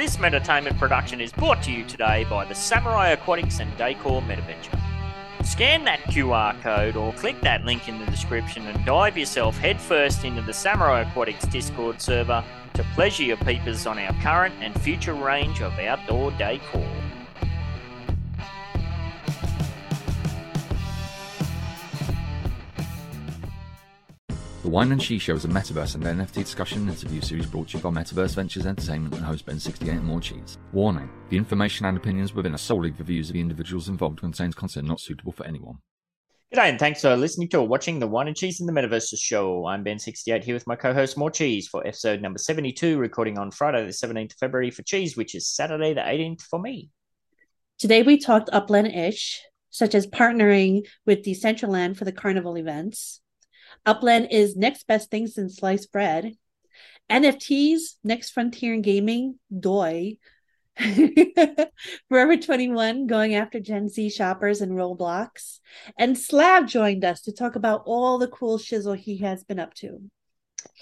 This entertainment production is brought to you today by the Samurai Aquatics and Decor Metaventure. Scan that QR code or click that link in the description and dive yourself headfirst into the Samurai Aquatics Discord server to pleasure your peepers on our current and future range of outdoor decor. The Whine and Cheese Show is a metaverse and NFT discussion and interview series brought to you by Metaverse Ventures Entertainment and host Ben68 and Morecheese. Warning the information and opinions within are solely the views of the individuals involved contains content not suitable for anyone. G'day and thanks for listening to or watching the Whine and Cheese in the Metaverse show. I'm Ben68 here with my co-host Morecheese for episode number 72, recording on Friday the 17th of February for Cheese, which is Saturday the 18th for me. Today we talked upland-ish, such as partnering with Decentraland for the carnival events. Upland is next best thing since sliced bread. NFTs, next frontier in gaming, DOI. Forever 21 going after Gen Z shoppers and Roblox. And Slav joined us to talk about all the cool shizzle he has been up to.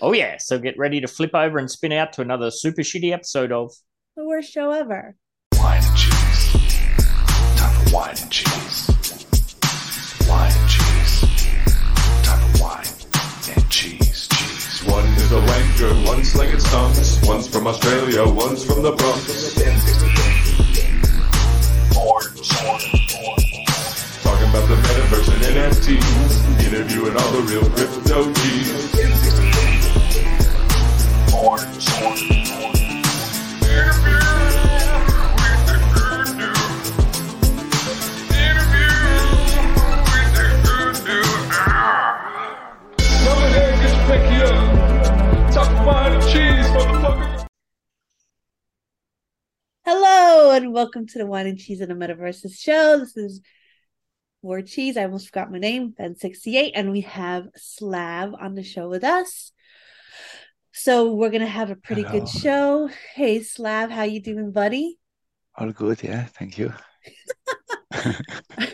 Oh, yeah. So get ready to flip over and spin out to another super shitty episode of The worst show ever. Wine and cheese. Time for wine and cheese. Is a wanker, one's slinging stunts. One's from Australia, one's from the Bronx. Talking about the metaverse and NFTs. Interviewing all the real crypto G's. Hello and welcome to the Whine and Cheese in the Metaverse show. This is War Cheese. I almost forgot my name, Ben68, and we have Slav on the show with us. So we're gonna have a pretty Hello. good show. Hey Slav, how you doing, buddy? All good, yeah. Thank you. I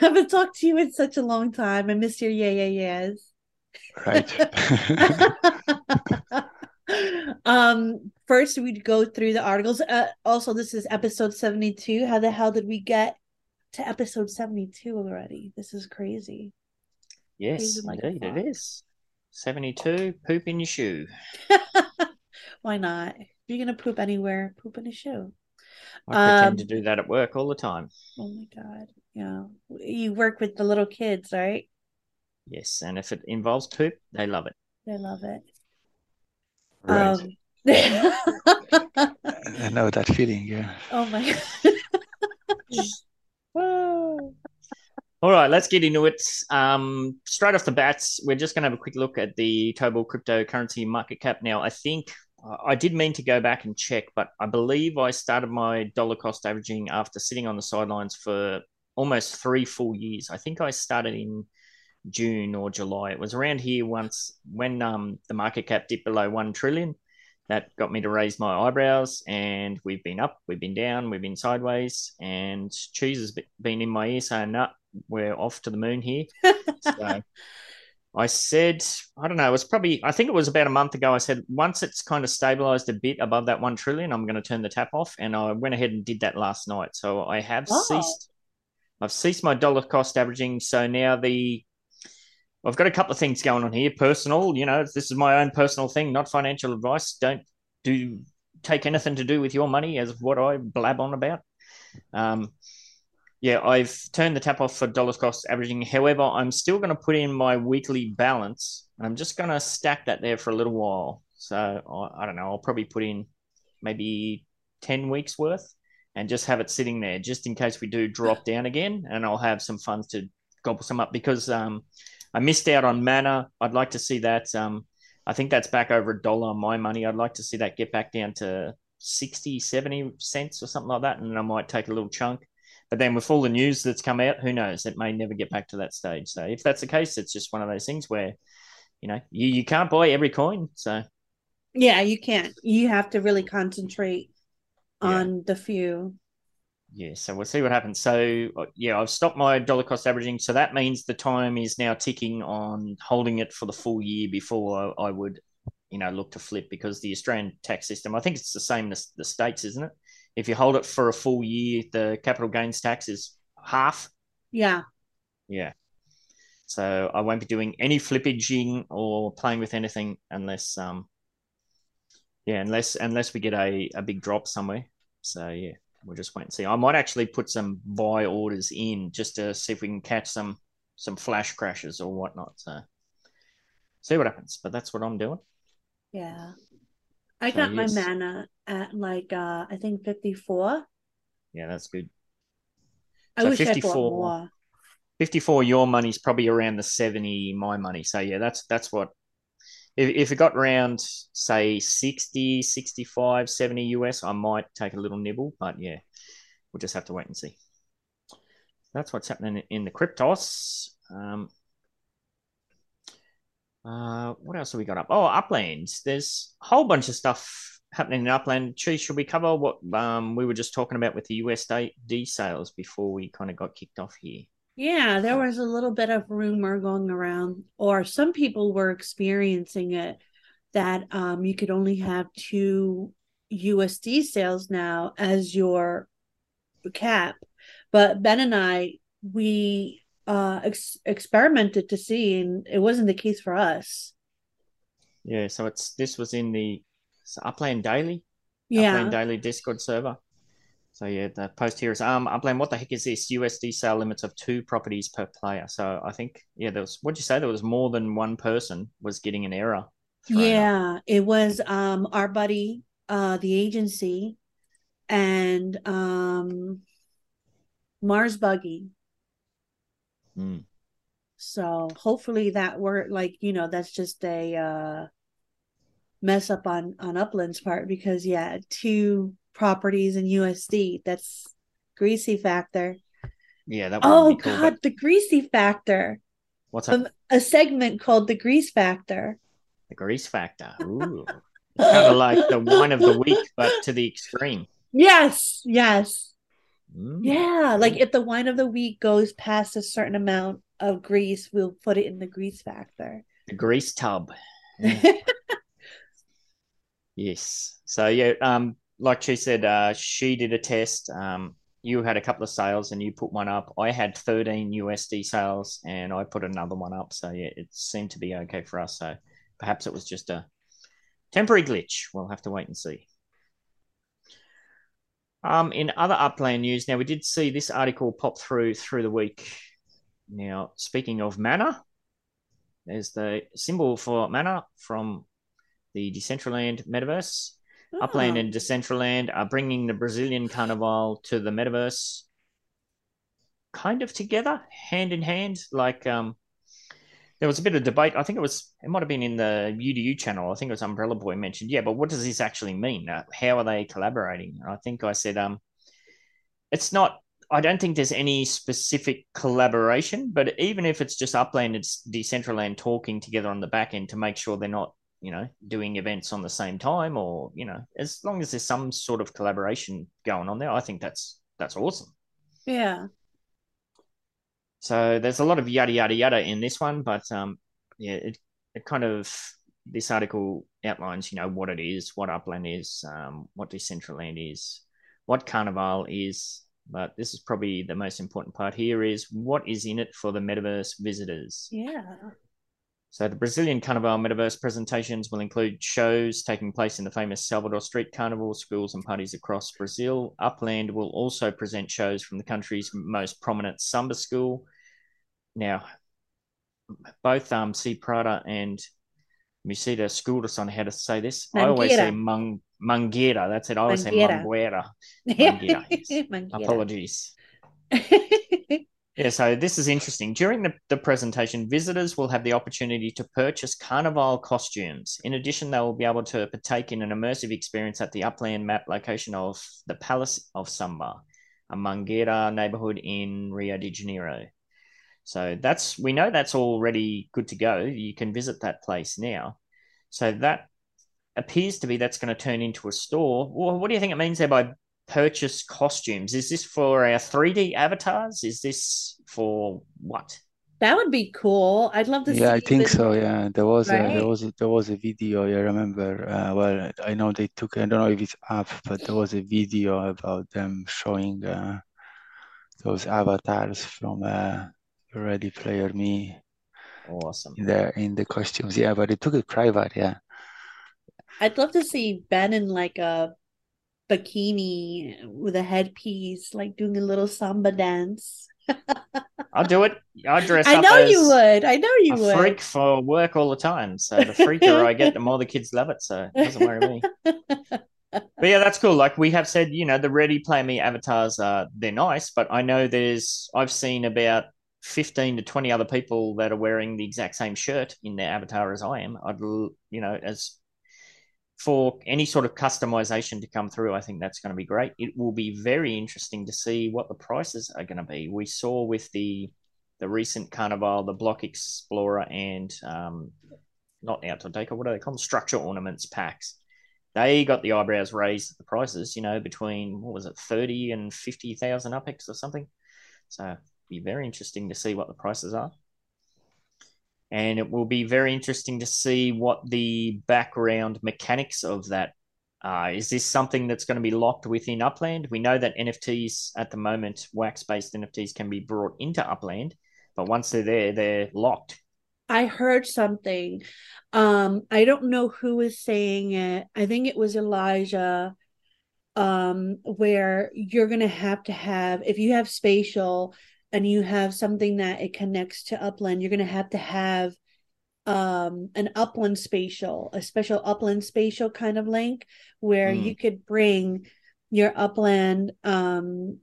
haven't talked to you in such a long time. I miss your yeah yeah yeahs. Right. um first we'd go through the articles uh, also this is episode 72 how the hell did we get to episode 72 already this is crazy Yes, Crazy like indeed, it is. 72, poop in your shoe. why not if you're gonna poop anywhere poop in a shoe I pretend Um, to do that at work all the time. oh my god yeah you work with the little kids right Yes, and if it involves poop, they love it. they love it right. um I know that feeling, yeah. oh my All right, let's get into it. Um, straight off the bats, we're just going to have a quick look at the Tobal cryptocurrency market cap. Now, I think uh, I did mean to go back and check, but I believe I started my dollar cost averaging after sitting on the sidelines for almost three full years. I think I started in June or July. It was around here once when um, the market cap dipped below one trillion. That got me to raise my eyebrows, and we've been up, we've been down, we've been sideways, and cheese has been in my ear saying, "Nah, we're off to the moon here." so I said, I don't know, it was probably, I think it was about a month ago. I said, once it's kind of stabilized a bit above that 1 trillion, I'm going to turn the tap off. And I went ahead and did that last night. So I have ceased, I've ceased my dollar cost averaging. So now the, I've got a couple of things going on here. Personal, you know, this is my own personal thing, not financial advice. Don't do, take anything to do with your money as what I blab on about. Um, yeah, I've turned the tap off for dollars cost averaging. However, I'm still going to put in my weekly balance. And I'm just going to stack that there for a little while. So I, I don't know. I'll probably put in maybe 10 weeks worth and just have it sitting there just in case we do drop down again. And I'll have some funds to gobble some up because um, I missed out on Mana. I'd like to see that. Um, I think that's back over a dollar on my money. I'd like to see that get back down to 60, 70 cents or something like that. And then I might take a little chunk. But then with all the news that's come out, who knows? It may never get back to that stage. So if that's the case, it's just one of those things where, you know, you, you can't buy every coin. So yeah you can't you have to really concentrate Yeah. on the few yeah, so we'll see what happens. So uh, yeah, I've stopped my dollar cost averaging. So that means the time is now ticking on holding it for the full year before I, I would, you know, look to flip because the Australian tax system, I think it's the same as the states, isn't it? if you hold it for a full year, the capital gains tax is half. Yeah. Yeah. So I won't be doing any flippaging or playing with anything unless um yeah, unless unless we get a, a big drop somewhere. So yeah, we'll just wait and see. I might actually put some buy orders in just to see if we can catch some some flash crashes or whatnot. So see what happens. But that's what I'm doing. Yeah. I So, got my mana at like uh I think 54. Yeah, that's good. I So wish I bought 54. more. 54 your money's probably around the 70 my money so yeah that's that's what if, if it got around say 60 65 70 us i might take a little nibble but yeah we'll just have to wait and see. That's what's happening in the cryptos um uh what else have we got up? Oh uplands. There's a whole bunch of stuff happening in upland. Cheese, should we cover what um we were just talking about with the usd sales before we kind of got kicked off here Yeah, there was a little bit of rumor going around, or some people were experiencing it that um, you could only have two USD sales now as your cap. But Ben and I, we uh, ex- experimented to see, and it wasn't the case for us. Yeah, so it's this was in the it's Upland Daily, Yeah, Upland Daily Discord server. So yeah, the post here is um Upland. What the heck is this? USD sale limits of two properties per player. So I think yeah, there was. What'd you say? There was more than one person was getting an error. thrown up. yeah, it was um, our buddy, uh, the agency, and um, Mars Buggy. Mm. So hopefully that were like, you know, that's just a uh mess up on on Upland's part because yeah, two properties in USD, that's greasy factor. Yeah, that. Oh cool, god, but the greasy factor. what's up? Um, a segment called the grease factor. the grease factor. Ooh, kind of like the wine of the week, but to the extreme. Yes, yes. Mm. Yeah, like if the wine of the week goes past a certain amount of grease, we'll put it in the grease factor. the grease tub. Yeah. Yes. So yeah, um, like she said, uh, she did a test. Um, you had a couple of sales and you put one up. I had 13 USD sales and I put another one up. So yeah, it seemed to be okay for us. So perhaps it was just a temporary glitch. We'll have to wait and see. Um, in other upland news, now we did see this article pop through through the week. Now, speaking of mana, there's the symbol for mana from the Decentraland metaverse. Upland Oh. and Decentraland are bringing the Brazilian Carnival to the metaverse kind of together, hand in hand. Like, um, there was a bit of debate. I think it was, it might have been in the UDU channel. I think it was Umbrella Boy mentioned, yeah, but what does this actually mean? Uh, how are they collaborating? I think I said, um, it's not, I don't think there's any specific collaboration, but even if it's just Upland and Decentraland talking together on the back end to make sure they're not you know, doing events on the same time, or you know, as long as there's some sort of collaboration going on there, I think that's that's awesome. Yeah. So there's a lot of yada yada yada in this one, but um, yeah, it it kind of this article outlines, you know, what it is, what Upland is, um, what Decentraland is, what Carnival is. But this is probably the most important part here is what is in it for the metaverse visitors. Yeah. So the Brazilian Carnival Metaverse presentations will include shows taking place in the famous Salvador Street Carnival, schools and parties across Brazil. Upland will also present shows from the country's most prominent samba school. Now, both um, C. Prada and Musita schooled us on how to say this. I always say Mangueira. Mang- Mangueira. That's it. I always say Mangueira. Mangueira, yes. Mangueira. Apologies. Yeah, so this is interesting. During the, the presentation, visitors will have the opportunity to purchase carnival costumes. In addition, they will be able to partake in an immersive experience at the upland map location of the Palace of Samba, a Mangueira neighborhood in Rio de Janeiro. So that's we know that's already good to go. You can visit that place now. So that appears to be that's going to turn into a store. Well, what do you think it means there by purchase costumes? Is this for our 3D avatars? Is this for what? That would be cool. I'd love to Yeah, I think the so. Yeah, there was a there was a, there was a video. I remember. Uh, well, I know they took. I don't know if it's up, but there was a video about them showing uh, those avatars from uh, Ready Player Me Awesome. in the in the costumes. Yeah, but they took it private. Yeah. I'd love to see Ben in like a bikini with a headpiece, like doing a little samba dance. I'll do it. I dress I know you would. I know you a would. freak for work all the time. So the freaker I get, the more the kids love it. So it doesn't worry me. But yeah, that's cool. Like we have said, you know, the Ready Play Me avatars are they're nice, but I know there's I've seen about fifteen to twenty other people that are wearing the exact same shirt in their avatar as I am. I'd you know as for any sort of customization to come through, I think that's going to be great. It will be very interesting to see what the prices are going to be. We saw with the the recent Carnival, the Block Explorer, and um, not Outdoor Decor, what do they call them? Structure ornaments packs. They got the eyebrows raised at the prices, you know, between what was it, thirty and fifty thousand upex or something. So be very interesting to see what the prices are and it will be very interesting to see what the background mechanics of that are. Is this something that's going to be locked within Upland? We know that NFTs at the moment, wax based NFTs, can be brought into Upland, but once they're there, they're locked. I heard something. Um, I don't know who was saying it. I think it was Elijah. Um, where you're gonna have to have if you have spatial and you have something that it connects to upland, you're gonna have to have um an upland spatial, a special upland spatial kind of link where Mm. you could bring your upland um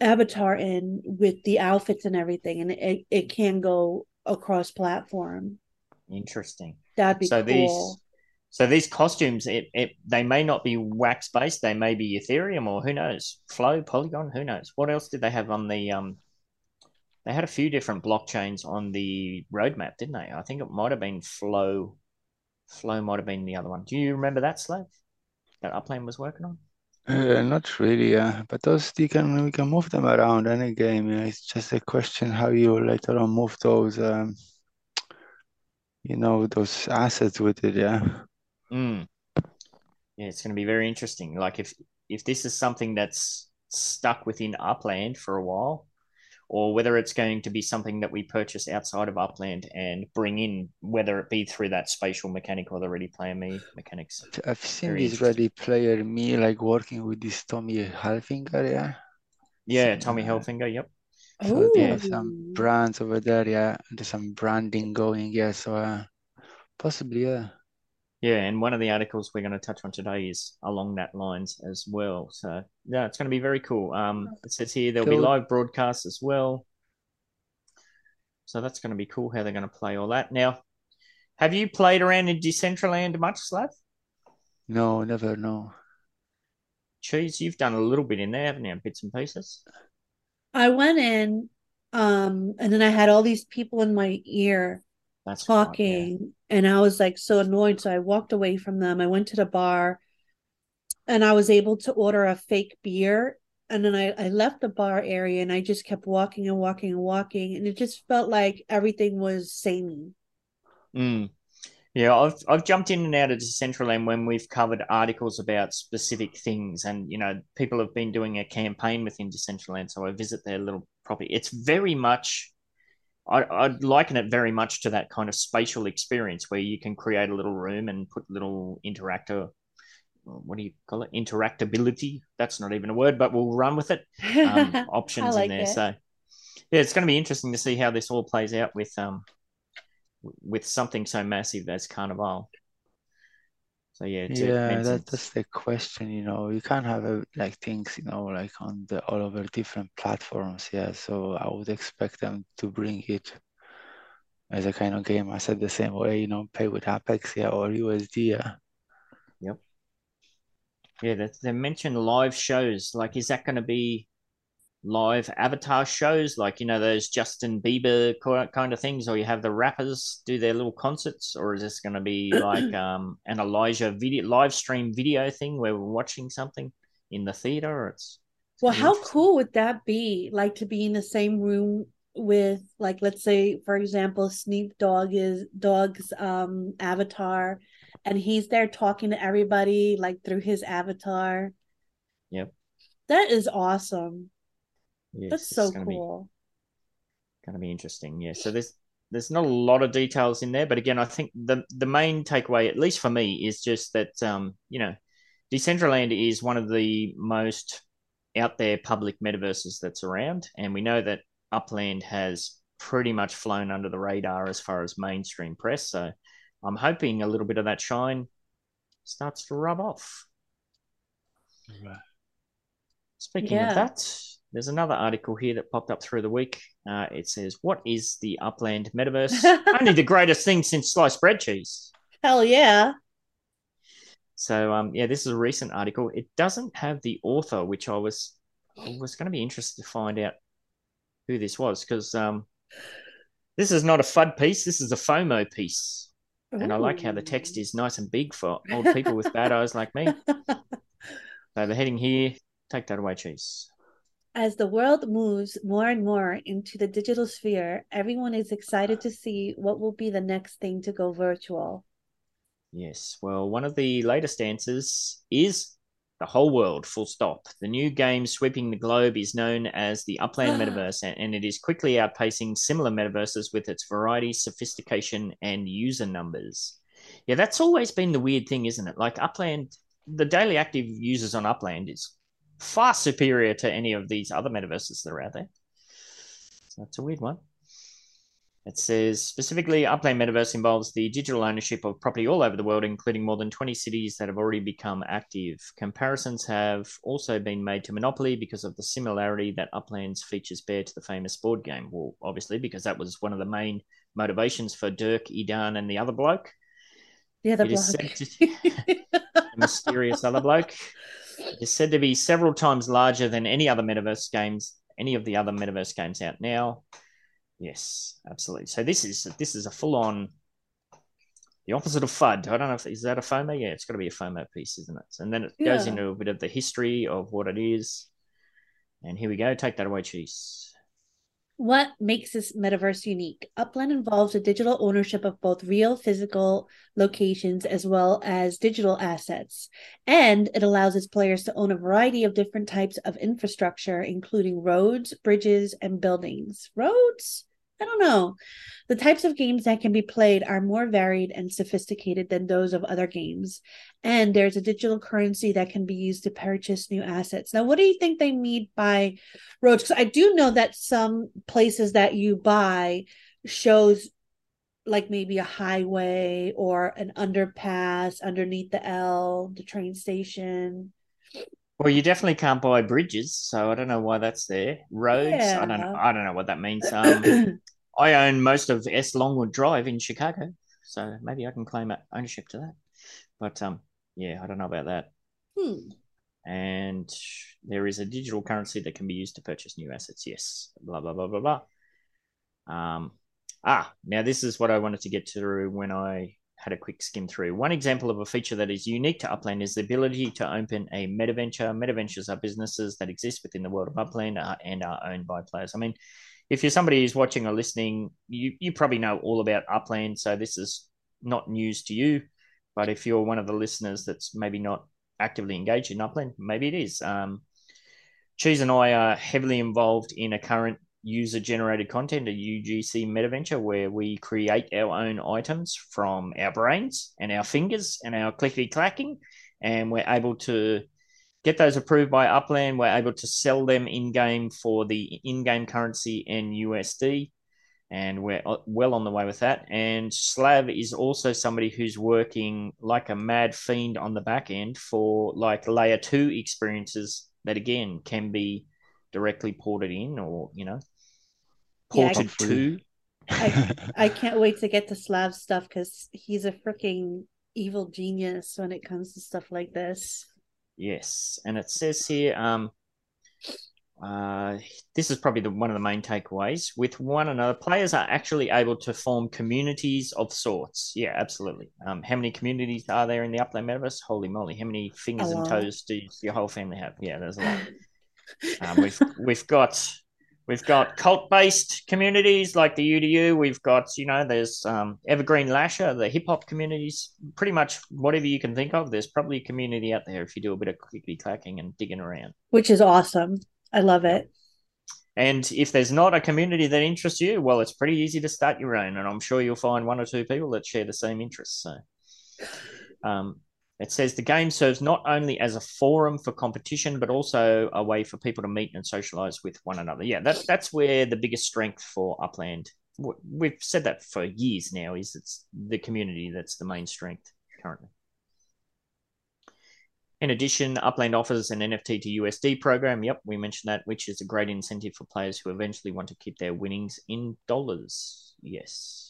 avatar in with the outfits and everything, and it it can go across platform. Interesting. That'd be so cool. these so these costumes it, it they may not be wax based they may be ethereum or who knows flow polygon who knows what else did they have on the um they had a few different blockchains on the roadmap didn't they i think it might have been flow flow might have been the other one do you remember that Slav that upland was working on Uh, not really, yeah. But those you can we can move them around any game. Yeah. It's just a question how you later on move those um you know those assets with it, yeah. Mm. Yeah, it's going to be very interesting. Like if if this is something that's stuck within Upland for a while, or whether it's going to be something that we purchase outside of Upland and bring in, whether it be through that spatial mechanic or the Ready Player Me mechanics. I've seen Very this. Ready Player Me like working with this Tommy Hilfiger, yeah. Yeah, Some, Tommy Hilfiger. Yep. So they have some brands over there, yeah. There's some branding going, yeah. So uh, possibly, yeah. Yeah, and one of the articles we're going to touch on today is along that lines as well. So yeah, it's going to be very cool. Um, it says here there'll be live broadcasts as well. So that's going to be cool how they're going to play all that. Now, have you played around in Decentraland much, Slav? No, never No. Cheese, you've done a little bit in there, haven't you? Bits and pieces. I went in, um, and then I had all these people in my ear That's right, yeah. talking, and I was like so annoyed. So I walked away from them. I went to the bar, and I was able to order a fake beer. And then I, I left the bar area and I just kept walking and walking and walking. And it just felt like everything was samey. Mm. Yeah, I've I've jumped in and out of Decentraland when we've covered articles about specific things, and you know, people have been doing a campaign within Decentraland, so I visit their little property. It's very much, I, I'd liken it very much to that kind of spatial experience where you can create a little room and put little interactor, what do you call it, interactability. That's not even a word, but we'll run with it. Um, options like in there. it. So yeah, it's going to be interesting to see how this all plays out with um with something so massive as Carnival. So yeah, to Yeah, that that's the question, you know. You can't have uh, like things, you know, like on the all over different platforms. Yeah, so I would expect them to bring it as a kind of game. I said the same way, you know, pay with Apex, yeah, or USD, yeah. Yep. Yeah, they mentioned live shows. Like, is that going to be live avatar shows, like you know those Justin Bieber kind of things, or you have the rappers do their little concerts, or is this going to be like um an Elijah video live stream video thing where we're watching something in the theater? Or it's, it's Well, how cool would that be? Like to be in the same room with like let's say for example Snoop Dogg is Dog's um avatar and he's there talking to everybody like through his avatar. Yep. That is awesome. Yes, That's it's so gonna be- cool. going to be interesting. Yeah. So there's there's not a lot of details in there, but again, I think the the main takeaway, at least for me, is just that um, you know, Decentraland is one of the most out there public metaverses that's around, and we know that Upland has pretty much flown under the radar as far as mainstream press. So I'm hoping a little bit of that shine starts to rub off. Speaking Yeah. of that, there's another article here that popped up through the week. Uh, it says, "What is the Upland metaverse? Only the greatest thing since sliced bread cheese." Hell yeah. So, um, yeah, this is a recent article. It doesn't have the author, which I was I was going to be interested to find out who this was because um, this is not a FUD piece. This is a FOMO piece, and I like how the text is nice and big for old people with bad eyes like me. So the heading here, take that away, cheese. As the world moves more and more into the digital sphere, everyone is excited to see what will be the next thing to go virtual. Yes. Well, one of the latest answers is the whole world, full stop. The new game sweeping the globe is known as the Upland Metaverse, and, it is quickly outpacing similar metaverses with its variety, sophistication, and user numbers. Yeah, that's always been the weird thing, isn't it? Like Upland, the daily active users on Upland is far superior to any of these other metaverses that are out there. So that's a weird one. It says specifically, Upland Metaverse involves the digital ownership of property all over the world, including more than 20 cities that have already become active. Comparisons have also been made to Monopoly because of the similarity that Upland's features bear to the famous board game. Well, obviously, because that was one of the main motivations for Dirk, Idan, and the other bloke, The other It is block. said the mysterious other bloke. Is said to be several times larger than any other metaverse games, any of the other metaverse games out now. Yes, absolutely. So this is this is a full on the opposite of FUD. I don't know if is that a FOMO? Yeah, it's got to be a FOMO piece, isn't it? And then it goes into a bit of the history of what it is. And here we go. Take that away, Cheese. What makes this metaverse unique? Upland involves the digital ownership of both real physical locations as well as digital assets. And it allows its players to own a variety of different types of infrastructure, including roads, bridges, and buildings. Roads? I don't know. The types of games that can be played are more varied and sophisticated than those of other games. And there's a digital currency that can be used to purchase new assets. Now, what do you think they mean by roads? Because I do know that some places that you buy shows like maybe a highway or an underpass underneath the L, the train station. Well, you definitely can't buy bridges, so I don't know why that's there. Roads, I don't know. I don't know what that means. Um, I own most of S Longwood Drive in Chicago, so maybe I can claim ownership to that. But um, yeah, I don't know about that. Hmm. And there is a digital currency that can be used to purchase new assets. Yes, blah blah blah blah blah. Um, ah, now this is what I wanted to get to when I had a quick skim through. One example of a feature that is unique to Upland is the ability to open a metaventure. Metaventures are businesses that exist within the world of Upland uh, and are owned by players. I mean, if you're somebody who's watching or listening, you you probably know all about Upland, so this is not news to you. But if you're one of the listeners that's maybe not actively engaged in Upland, maybe it is. Um, Cheese and I are heavily involved in a current user generated content, a UGC metaventure, where we create our own items from our brains and our fingers and our clicky clacking. and we're able to get those approved by Upland. We're able to sell them in game for the in game currency and USD. And we're uh, well on the way with that. And Slav is also somebody who's working like a mad fiend on the back end for like layer two experiences that again can be directly ported in or, you know, Yeah, I- I, I can't wait to get to Slav stuff because he's a freaking evil genius when it comes to stuff like this. Yes, and it says here, um, uh, this is probably the, one of the main takeaways. With one another, players are actually able to form communities of sorts. Yeah, absolutely. Um, how many communities are there in the Upland Metaverse? Holy moly! How many fingers and toes does your whole family have? Yeah, there's a lot. Um, we've we've got We've got cult-based communities like the UDU. We've got, you know, there's um, Evergreen Lasher, the hip hop communities. Pretty much whatever you can think of, there's probably a community out there if you do a bit of clicky clacking and digging around. Which is awesome. I love it. And if there's not a community that interests you, well, it's pretty easy to start your own, and I'm sure you'll find one or two people that share the same interests. So, um, it says the game serves not only as a forum for competition, but also a way for people to meet and socialize with one another. Yeah, that, that's where the biggest strength for Upland. We've said that for years now. Is it's the community that's the main strength currently. In addition, Upland offers an NFT to USD program. Yep, we mentioned that, which is a great incentive for players who eventually want to keep their winnings in dollars. Yes.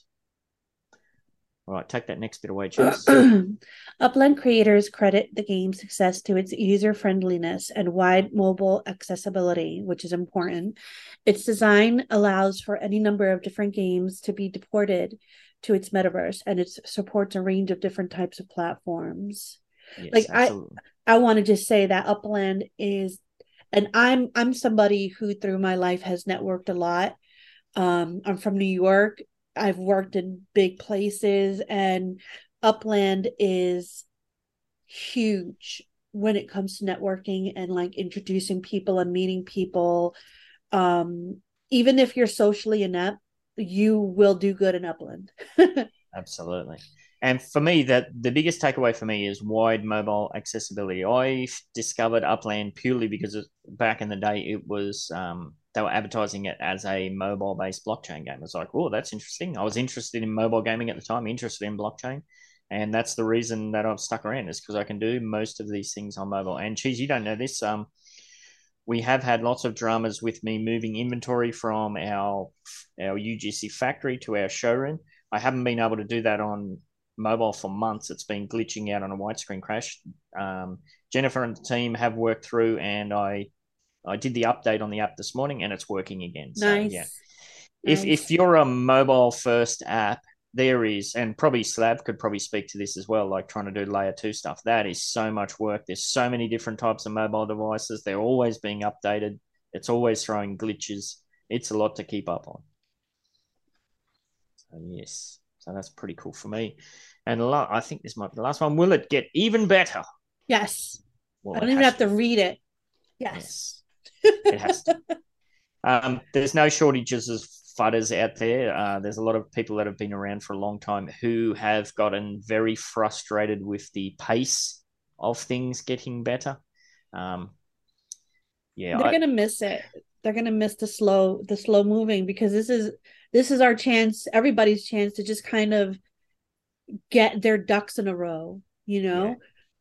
All right, take that next bit away, Cheese. Upland creators credit the game's success to its user friendliness and wide mobile accessibility, which is important. Its design allows for any number of different games to be deported to its metaverse, and it supports a range of different types of platforms. Yes, like absolutely. I, I want to just say that Upland is, and I'm I'm somebody who through my life has networked a lot. Um, I'm from New York, I've worked in big places and Upland is huge when it comes to networking and like introducing people and meeting people. Um, even if you're socially inept, you will do good in Upland. Absolutely. And for me, that the biggest takeaway for me is wide mobile accessibility. I discovered Upland purely because back in the day it was um, they were advertising it as a mobile based blockchain game. It's like, oh, that's interesting. I was interested in mobile gaming at the time, interested in blockchain. And that's the reason that I've stuck around is because I can do most of these things on mobile. And cheese, you don't know this. Um, we have had lots of dramas with me moving inventory from our our UGC factory to our showroom. I haven't been able to do that on mobile for months. It's been glitching out on a white screen crash. Um, Jennifer and the team have worked through, and I I did the update on the app this morning, and it's working again. So, nice. yeah. Nice. If if you're a mobile first app, there is, and probably Slav could probably speak to this as well, like trying to do layer two stuff. That is so much work. There's so many different types of mobile devices. They're always being updated. It's always throwing glitches. It's a lot to keep up on. So yes, so that's pretty cool for me. And la- I think this might be the last one. Will it get even better? Yes. Well, I don't even have to to. read it. Yes. It has to. Um, there's no shortages of fudders out there. Uh, there's a lot of people that have been around for a long time who have gotten very frustrated with the pace of things getting better. Um, yeah, They're I- gonna miss it. They're gonna miss the slow, the slow moving because this is this is our chance, everybody's chance to just kind of get their ducks in a row. You know, uh,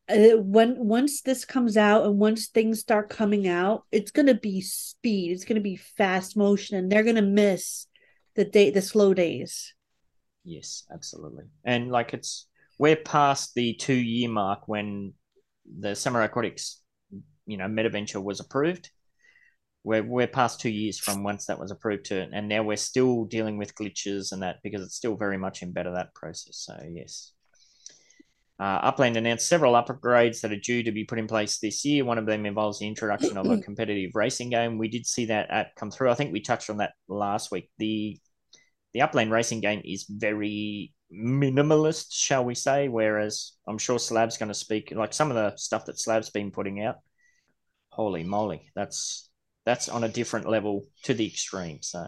Uh, when once this comes out and once things start coming out, it's gonna be speed. It's gonna be fast motion, and they're gonna miss the day, the slow days. Yes, absolutely. And like it's we're past the two year mark when the Samurai Aquatics, you know, MetaVenture was approved. We're we're past two years from once that was approved to and now we're still dealing with glitches and that because it's still very much in beta that process. So yes. Uh, Upland announced several upgrades that are due to be put in place this year. One of them involves the introduction of a competitive racing game. We did see that app come through. I think we touched on that last week. The the Upland racing game is very minimalist, shall we say? Whereas I'm sure Slav's going to speak like some of the stuff that Slav's been putting out. Holy moly, that's that's on a different level to the extreme. So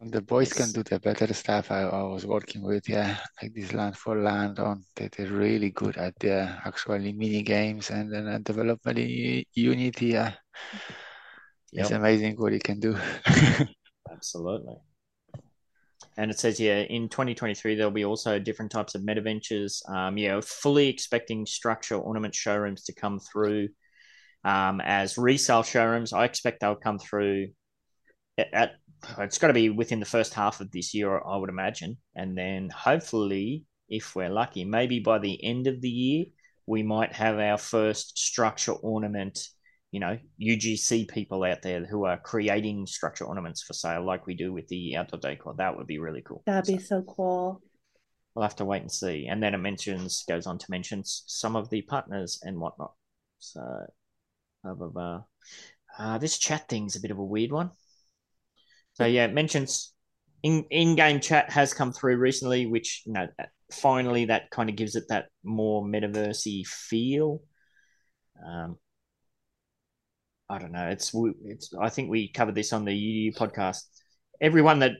And the boys can do the better stuff I, I was working with, yeah, like this Land for Land on. They, they're really good at the actually mini games and then uh, development in Unity. Yeah, it's amazing what you can do. Absolutely. And it says, yeah, in 2023, there'll be also different types of meta ventures. Um, yeah, fully expecting structure ornament showrooms to come through um, as resale showrooms. I expect they'll come through at, at it's got to be within the first half of this year, I would imagine. And then hopefully, if we're lucky, maybe by the end of the year, we might have our first structure ornament you know, UGC people out there who are creating structure ornaments for sale, like we do with the outdoor decor. That would be really cool. That'd be So so cool. we'll have to wait and see. And then it mentions, goes on to mention some of the partners and whatnot. So, blah, blah, blah. Uh, this chat thing's a bit of a weird one. So yeah, it mentions in in-game chat has come through recently, which you know finally that kind of gives it that more metaversey feel. Um, I don't know. It's it's. I think we covered this on the UU podcast. Everyone that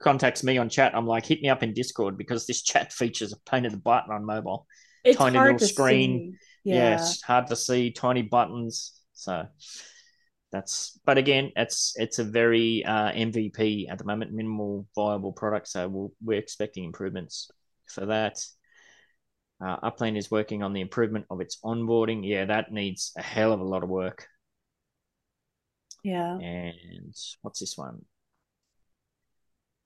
contacts me on chat, I'm like, hit me up in Discord because this chat features a pain in the button on mobile. It's Tiny hard little to screen. see. Yeah. Yeah. it's hard to see, tiny buttons. So that's. But again, it's it's a very uh, MVP at the moment, minimal viable product. So we'll, we're expecting improvements for that. Uh, Upland is working on the improvement of its onboarding. Yeah, that needs a hell of a lot of work. Yeah. And what's this one?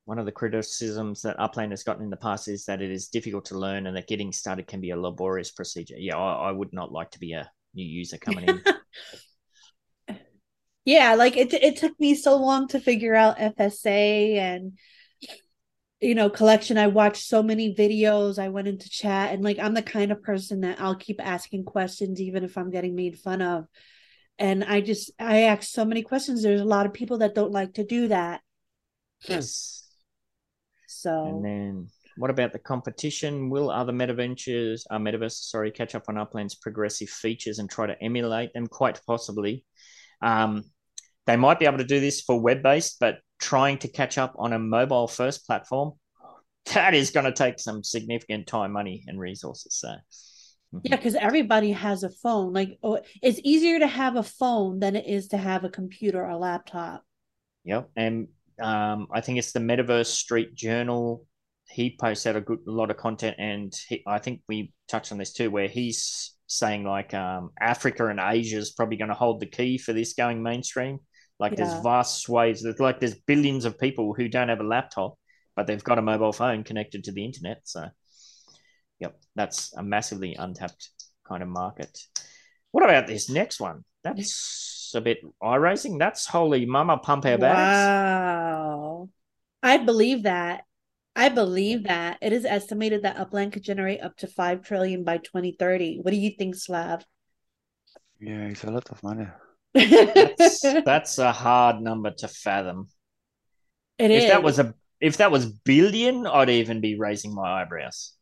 One of the criticisms that Upland has gotten in the past is that it is difficult to learn and that getting started can be a laborious procedure. Yeah, I, I would not like to be a new user coming in. yeah like it it took me so long to figure out fsa and you know collection i watched so many videos i went into chat and like i'm the kind of person that i'll keep asking questions even if i'm getting made fun of and i just i ask so many questions there's a lot of people that don't like to do that yes. so And then what about the competition? Will other metaventures, uh, metaverses, sorry, catch up on Upland's progressive features and try to emulate them? Quite possibly. Um, they might be able to do this for web based, but trying to catch up on a mobile first platform, that is going to take some significant time, money, and resources. So, mhm. yeah because everybody has a phone like oh, it's easier to have a phone than it is to have a computer or laptop Yep. And um, I think it's the Metaverse Street Journal. He posts out a good a lot of content, and he, I think we touched on this too, where he's saying like um, Africa and Asia is probably going to hold the key for this going mainstream. Like Yeah. there's vast swathes. There's like there's billions of people who don't have a laptop, but they've got a mobile phone connected to the internet. So, yep, that's a massively untapped kind of market. What about this next one? That's a bit eye raising. That's holy mama pump our bags. Wow. I believe that. I believe that. It is estimated that Upland could generate up to 5 trillion by 2030. What do you think, Slav? Yeah, it's a lot of money. That's that's a hard number to fathom. It if is. that was a if that was billion, I'd even be raising my eyebrows.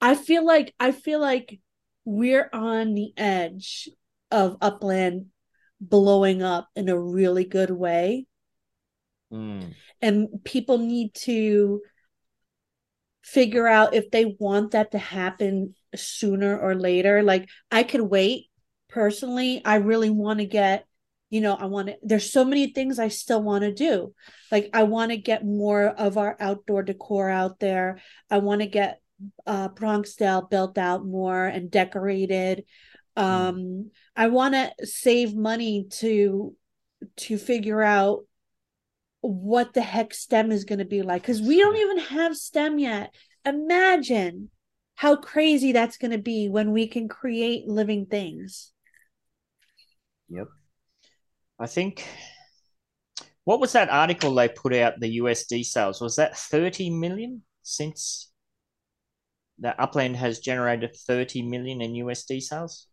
I feel like I feel like we're on the edge of Upland blowing up in a really good way. Mm. and people need to figure out if they want that to happen sooner or later like i could wait personally i really want to get you know i want to there's so many things i still want to do. Like i want to get more of our outdoor decor out there. I want to get uh bronxdale built out more and decorated. Um i want to save money to to figure out what the heck STEM is going to be like because we don't even have STEM yet. Imagine how crazy that's going to be when we can create living things. Yep. I think what was that article they put out the USD sales? Was that 30 million since that Upland has generated 30 million in USD sales?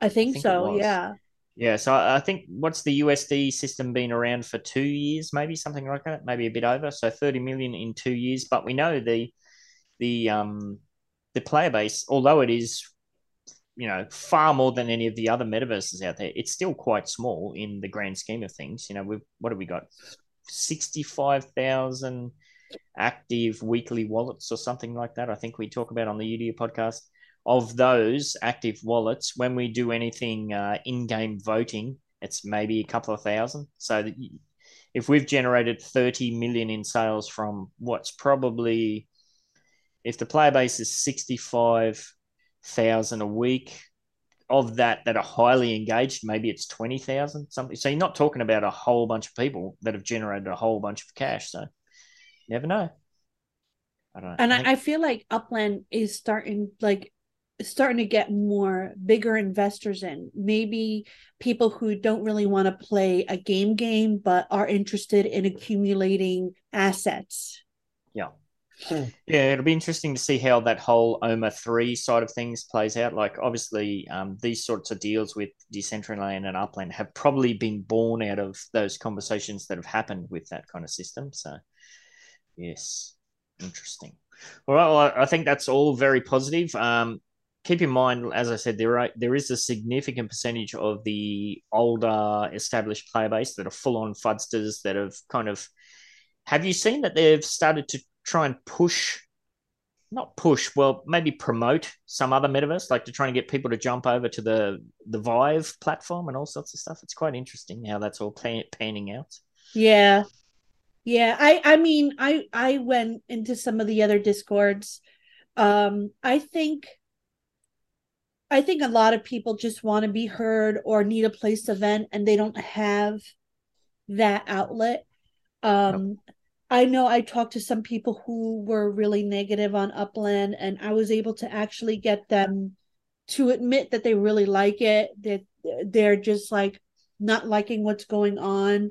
I think, think so. Yeah. Yeah, so I I think what's the USD system been around for two years, maybe something like that, maybe a bit over. So 30 million in two years. But we know the the um the player base, although it is you know far more than any of the other metaverses out there, it's still quite small in the grand scheme of things. You know, we've what have we got? 65,000 active weekly wallets or something like that. I think we talk about on the UDU podcast. Of those active wallets, when we do anything uh, in-game voting, it's maybe a couple of thousand. So that you- if we've generated 30 million in sales from what's probably if the player base is 65,000 a week of that that are highly engaged maybe it's 20,000 something so you're not talking about a whole bunch of people that have generated a whole bunch of cash so never know I don't know. And think- I, I feel like Upland is starting like starting to get more bigger investors in. Maybe people who don't really want to play a game game but are interested in accumulating assets. Yeah. Yeah, it'll be interesting to see how that whole OMA three side of things plays out. Like, obviously, um, these sorts of deals with Decentraland and Upland have probably been born out of those conversations that have happened with that kind of system. So, yes, interesting. All right, well, I, think that's all very positive. Um, keep in mind, as I said, there are there is a significant percentage of the older established player base that are full on fudsters that have kind of. Have you seen that they've started to try and push, not push, well, maybe promote some other metaverse, like to try and get people to jump over to the the Vive platform and all sorts of stuff. It's quite interesting how that's all pan- panning out. Yeah. Yeah, I I mean, I I went into some of the other discords. Um I think I think a lot of people just want to be heard or need a place to vent and they don't have that outlet. Um I know I talked to some people who were really negative on Upland and I was able to actually get them to admit that they really like it, that they're just like not liking what's going on.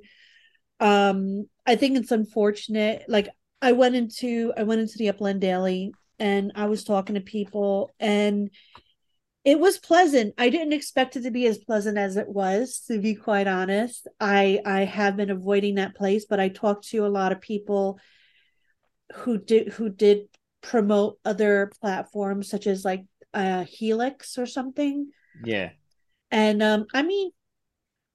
Um i think it's unfortunate. Like i went into i went into the upland daily and i was talking to people and it was pleasant. I didn't expect it to be as pleasant as it was to be quite honest. I i have been avoiding that place but i talked to a lot of people who did who did promote other platforms such as like uh helix or something. Yeah, and um i mean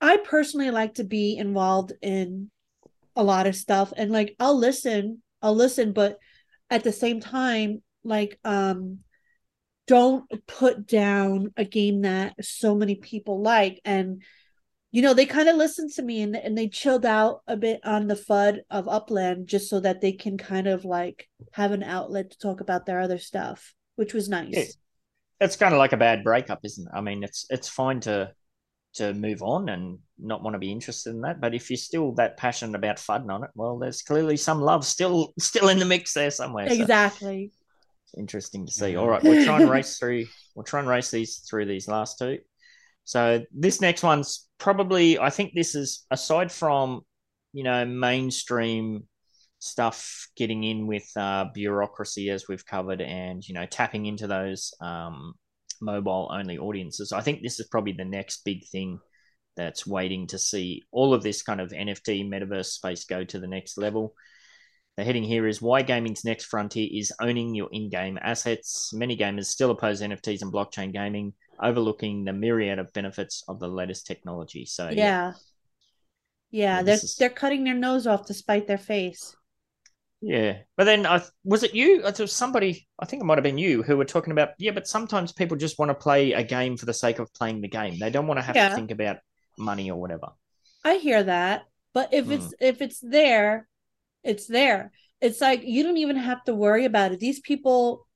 i personally like to be involved in a lot of stuff and like I'll listen, I'll listen, but at the same time, like um don't put down a game that so many people like and you know they kind of listened to me and, and they chilled out a bit on the FUD of Upland just so that they can kind of like have an outlet to talk about their other stuff, which was nice. Yeah. it's kind of like a bad breakup, isn't it? I mean, it's it's fine to to move on and not want to be interested in that, but if you're still that passionate about fudding on it, well, there's clearly some love still still in the mix there somewhere. So Exactly. Interesting to see. All right, we'll try and race through. We'll try and race these through these last two. So this next one's probably. I think this is aside from you know mainstream stuff getting in with uh, bureaucracy as we've covered, and you know tapping into those um, mobile only audiences. I think this is probably the next big thing that's waiting to see all of this kind of NFT metaverse space go to the next level. The heading here is why gaming's next frontier is owning your in-game assets. Many gamers still oppose NFTs and blockchain gaming, overlooking the myriad of benefits of the latest technology. So Yeah. Yeah, Yeah, they're is- they're cutting their nose off to spite their face. Yeah, but then I was it you? It was somebody. I think it might have been you who were talking about. Yeah, but sometimes people just want to play a game for the sake of playing the game. They don't want to have Yeah. to think about money or whatever. I hear that, but if it's Hmm. if it's there, it's there. It's like you don't even have to worry about it. These people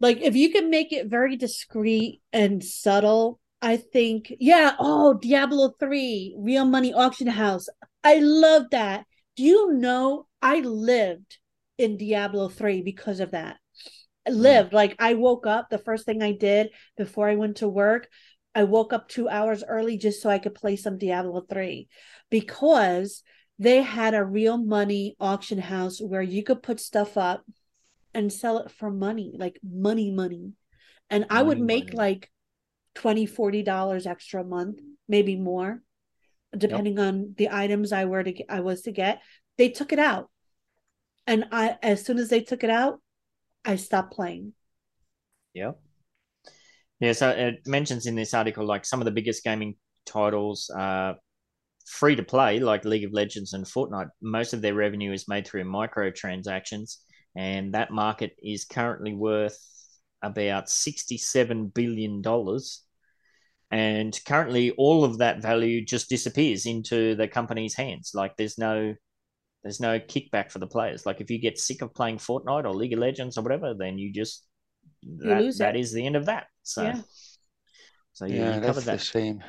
like if you can make it very discreet and subtle, I think yeah, oh, Diablo 3, Real Money Auction House. I love that. Do you know I lived in Diablo 3 because of that? I mm. lived like I woke up the first thing I did before I went to work I woke up two hours early just so I could play some Diablo 3 because they had a real money auction house where you could put stuff up and sell it for money, like money, money. And I would make money. like 20 40 dollars extra a month, maybe more, depending on the items I were to get, I was to get. They took it out. And I as soon as they took it out, I stopped playing. Yeah. Yeah, so it mentions in this article like some of the biggest gaming titles are free to play, like League of Legends and Fortnite. Most of their revenue is made through microtransactions, and that market is currently worth about $67 billion. And currently, all of that value just disappears into the company's hands. Like, there's no there's no kickback for the players. Like if you get sick of playing Fortnite or League of Legends or whatever, then you just that, lose that it. is the end of that. So Yeah. so yeah, Yeah, that's covered the that. shame.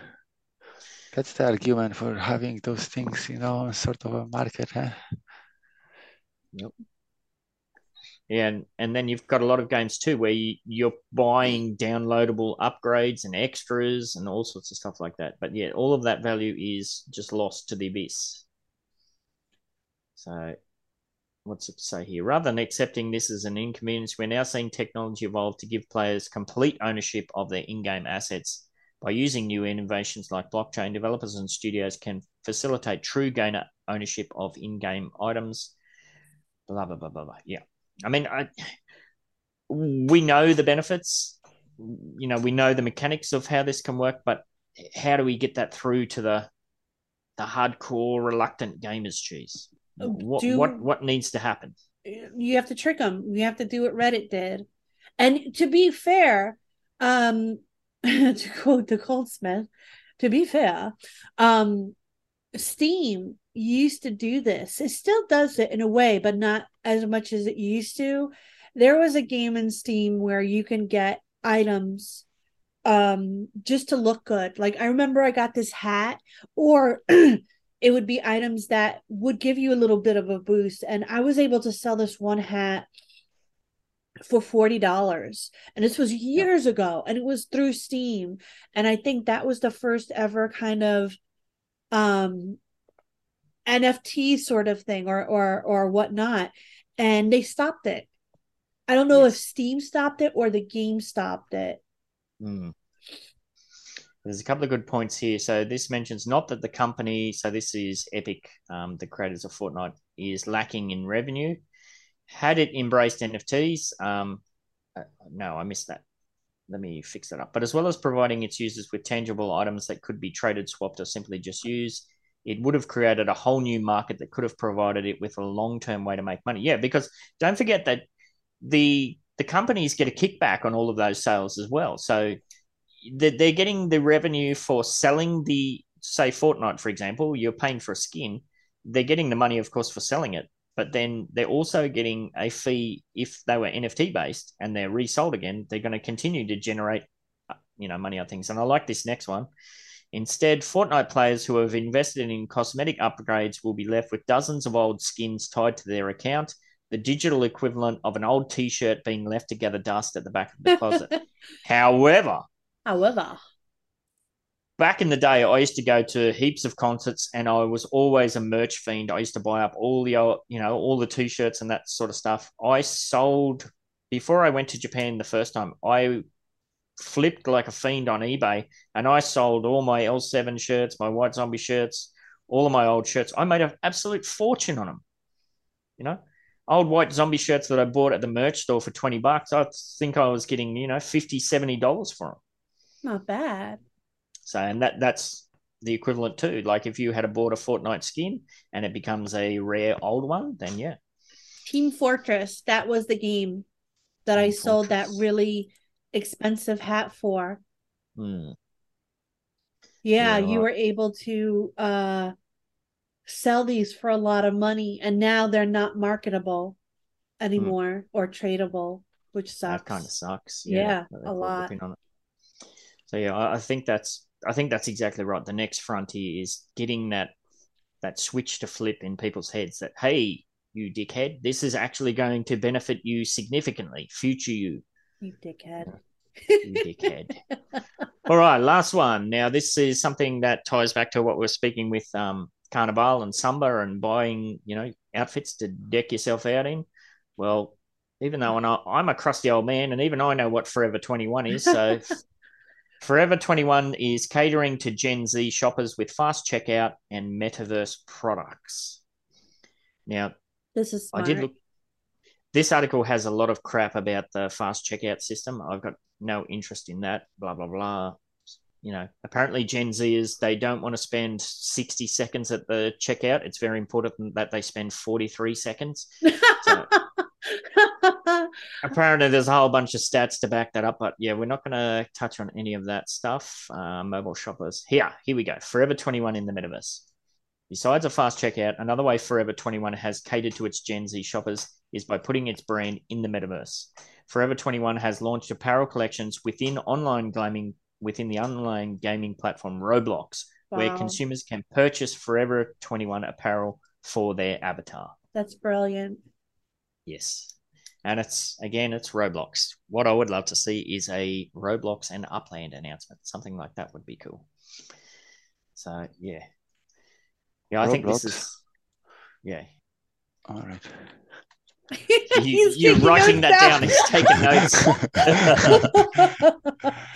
That's the argument for having those things, you know, sort of a market, huh? Yeah, and, and then you've got a lot of games too where you, you're buying downloadable upgrades and extras and all sorts of stuff like that. But yeah, all of that value is just lost to the abyss. So what's it say here? Rather than accepting this as an inconvenience, we're now seeing technology evolve to give players complete ownership of their in-game assets. By using new innovations like blockchain, developers and studios can facilitate true gainer ownership of in-game items. Blah blah blah blah blah. Yeah, I mean, I, we know the benefits. You know, we know the mechanics of how this can work, but how do we get that through to the the hardcore reluctant gamers cheese? What Do- what what needs to happen? you have to trick them. You have to do what Reddit did. And to be fair, um, to quote the Goldsmith, to be fair, um, Steam used to do this. It still does it in a way, but not as much as it used to. There was a game in Steam where you can get items um just to look good. Like I remember I got this hat or it would be items that would give you a little bit of a boost and I was able to sell this one hat for $40 and this was years ago and it was through Steam and I think that was the first ever kind of um NFT sort of thing or or or whatnot and they stopped it. I don't know if Steam stopped it or the game stopped it. Hmm. There's a couple of good points here. So this mentions not that the company, so this is Epic, um, the creators of Fortnite, is lacking in revenue. Had it embraced NFTs, um, uh, no, I missed that. Let me fix that up. But as well as providing its users with tangible items that could be traded, swapped, or simply just used, it would have created a whole new market that could have provided it with a long-term way to make money. Yeah, because don't forget that the the companies get a kickback on all of those sales as well. So they're, they're getting the revenue for selling the say Fortnite, for example. You're paying for a skin. They're getting the money, of course, for selling it. But then they're also getting a fee if they were NFT based and they're resold again. They're going to continue to generate, you know, money on things. And I like this next one. Instead, Fortnite players who have invested in cosmetic upgrades will be left with dozens of old skins tied to their account, the digital equivalent of an old t shirt being left to gather dust at the back of the closet. However, However, back in the day, I used to go to heaps of concerts, and I was always a merch fiend. I used to buy up all the, you know, all the t-shirts and that sort of stuff. I sold before I went to Japan the first time. I flipped like a fiend on eBay, and I sold all my L7 shirts, my White Zombie shirts, all of my old shirts. I made an absolute fortune on them. You know, old White Zombie shirts that I bought at the merch store for twenty bucks. I think I was getting, you know, 50 dollars for them. not bad. So, and that that's the equivalent too. Like if you had a bought a Fortnite skin and it becomes a rare old one, then yeah, Team Fortress, that was the game that I Team sold that really expensive hat for. Hmm. Yeah, Yeah, you were able to uh sell these for a lot of money and now they're not marketable anymore or tradable, which sucks. that kind of sucks. Yeah, they a lot. pin on it. So yeah, I, I think that's I think that's exactly right. The next frontier is getting that that switch to flip in people's heads that hey, you dickhead, this is actually going to benefit you significantly, future you. You dickhead. you dickhead. All right, last one. Now, this is something that ties back to what we are speaking with um, Carnival and Samba and buying, you know, outfits to deck yourself out in. Well, even though I- I'm a crusty old man, and even I know what Forever 21 is, so Forever 21 is catering to Gen Z shoppers with fast checkout and metaverse products. Now, This is smart. I did look. This article has a lot of crap about the fast checkout system. I've got no interest in that. Blah blah blah. You know, apparently Gen Z is they don't want to spend sixty seconds at the checkout. It's very important that they spend forty three seconds. So- Apparently, there's a whole bunch of stats to back that up. But yeah, we're not going to touch on any of that stuff. Uh, mobile shoppers. Here, here we go. Forever twenty one in the metaverse. Besides a fast checkout, another way Forever 21 has catered to its Gen Z shoppers is by putting its brand in the metaverse. Forever 21 has launched apparel collections within online gaming within the online gaming platform Roblox, where consumers can purchase Forever 21 apparel for their avatar. That's brilliant. Yes. And it's again, it's Roblox. What I would love to see is a Roblox and Upland announcement. Something like that would be cool. So yeah. Yeah, I think this is yeah. All right. you, you're writing that down. He's taking notes.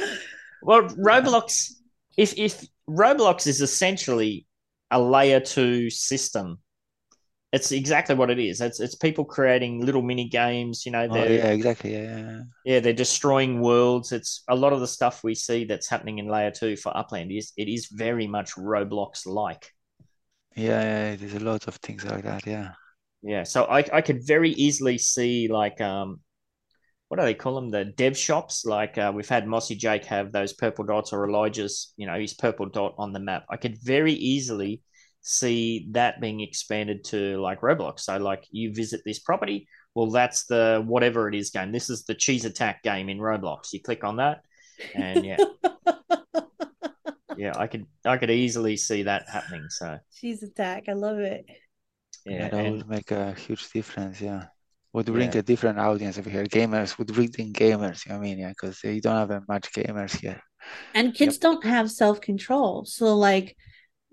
Well, Roblox, if if Roblox is essentially a layer two system, it's exactly what it is. It's it's people creating little mini games. You know, Oh, yeah, exactly. Yeah, yeah. yeah, they're destroying worlds. It's a lot of the stuff we see that's happening in layer two for Upland is it is very much Roblox like. Yeah, yeah, there's a lot of things like that. Yeah. Yeah, so I I could very easily see like um what do they call them? The dev shops. Like uh, we've had Mossy Jake have those purple dots or Elijah's, you know, his purple dot on the map. I could very easily see that being expanded to like Roblox. So like you visit this property, well that's the whatever it is game. This is the cheese attack game in Roblox. You click on that and yeah, yeah, I could I could easily see that happening. So Cheese attack. I love it. yeah, that and would make a huge difference. Yeah. Would bring Yeah. a different audience over here. Gamers would bring in gamers. You know what I mean? Yeah, because you don't have that much gamers here. And kids don't have self control. So like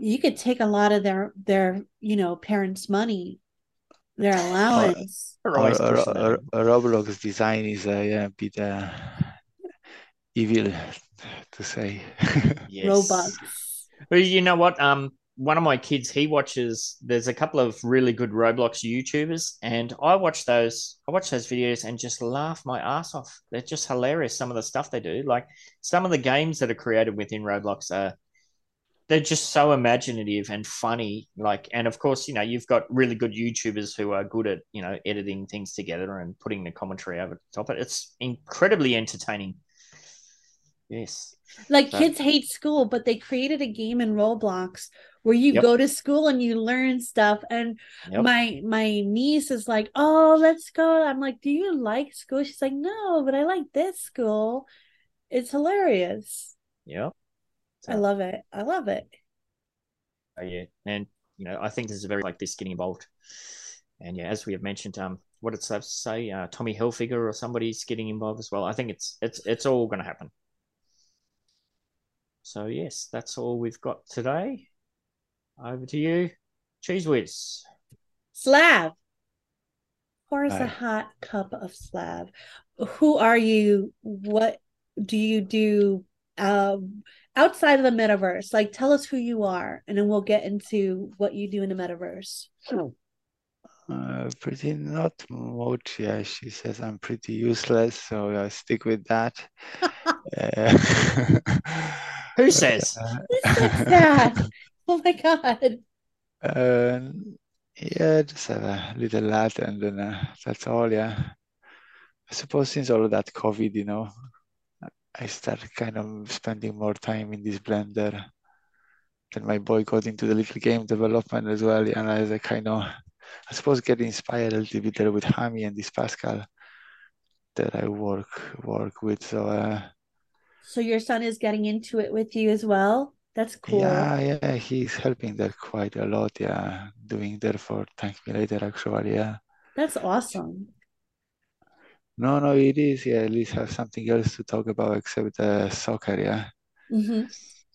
you could take a lot of their their, you know, parents' money, their allowance. They're Or, or, or, or Roblox design is uh, yeah, a bit uh, evil to say. Yes. Robux. Well, you know what? Um, one of my kids, he watches. There's a couple of really good Roblox YouTubers, and I watch those. I watch those videos and just laugh my ass off. They're just hilarious. Some of the stuff they do, like some of the games that are created within Roblox, are they're just so imaginative and funny. Like, and of course, you know, you've got really good YouTubers who are good at you know editing things together and putting the commentary over the top. It it's incredibly entertaining. Yes. Like So- kids hate school, but they created a game in Roblox where you Yep. go to school and you learn stuff. And Yep. my my niece is like, "Oh, let's go." I'm like, "Do you like school?" She's like, "No, but I like this school. It's hilarious. Yep. I love it. I love it." Oh, yeah, and you know, I think this is very like this getting involved, and yeah, as we have mentioned, um, what did Slav say? Uh, Tommy Hilfiger or somebody's getting involved as well. I think it's it's it's all going to happen. So yes, that's all we've got today. Over to you, Cheese Whiz. Slav. Pour us Hi. a hot cup of Slav. Who are you? What do you do um, outside of the metaverse? Like, tell us who you are, and then we'll get into what you do in the metaverse. Uh, pretty not much. Yeah, she says I'm pretty useless, so I stick with that. Uh, Who says? That? Oh my god. Uh, yeah, just have a little lad, and then uh, that's all. Yeah, I suppose since all of that COVID, you know, I started kind of spending more time in this blender. Then my boy got into the little game development as well, and I was like, kind of, I suppose, get inspired a little bit there with Hami and this Pascal that I work work with. So uh, So your son is getting into it with you as well. That's cool. yeah, yeah, he's helping there quite a lot. Yeah, doing there for Thank Me Later actually. Yeah. That's awesome. No, no, it is. Yeah, at least have something else to talk about except uh, soccer. Yeah, hmm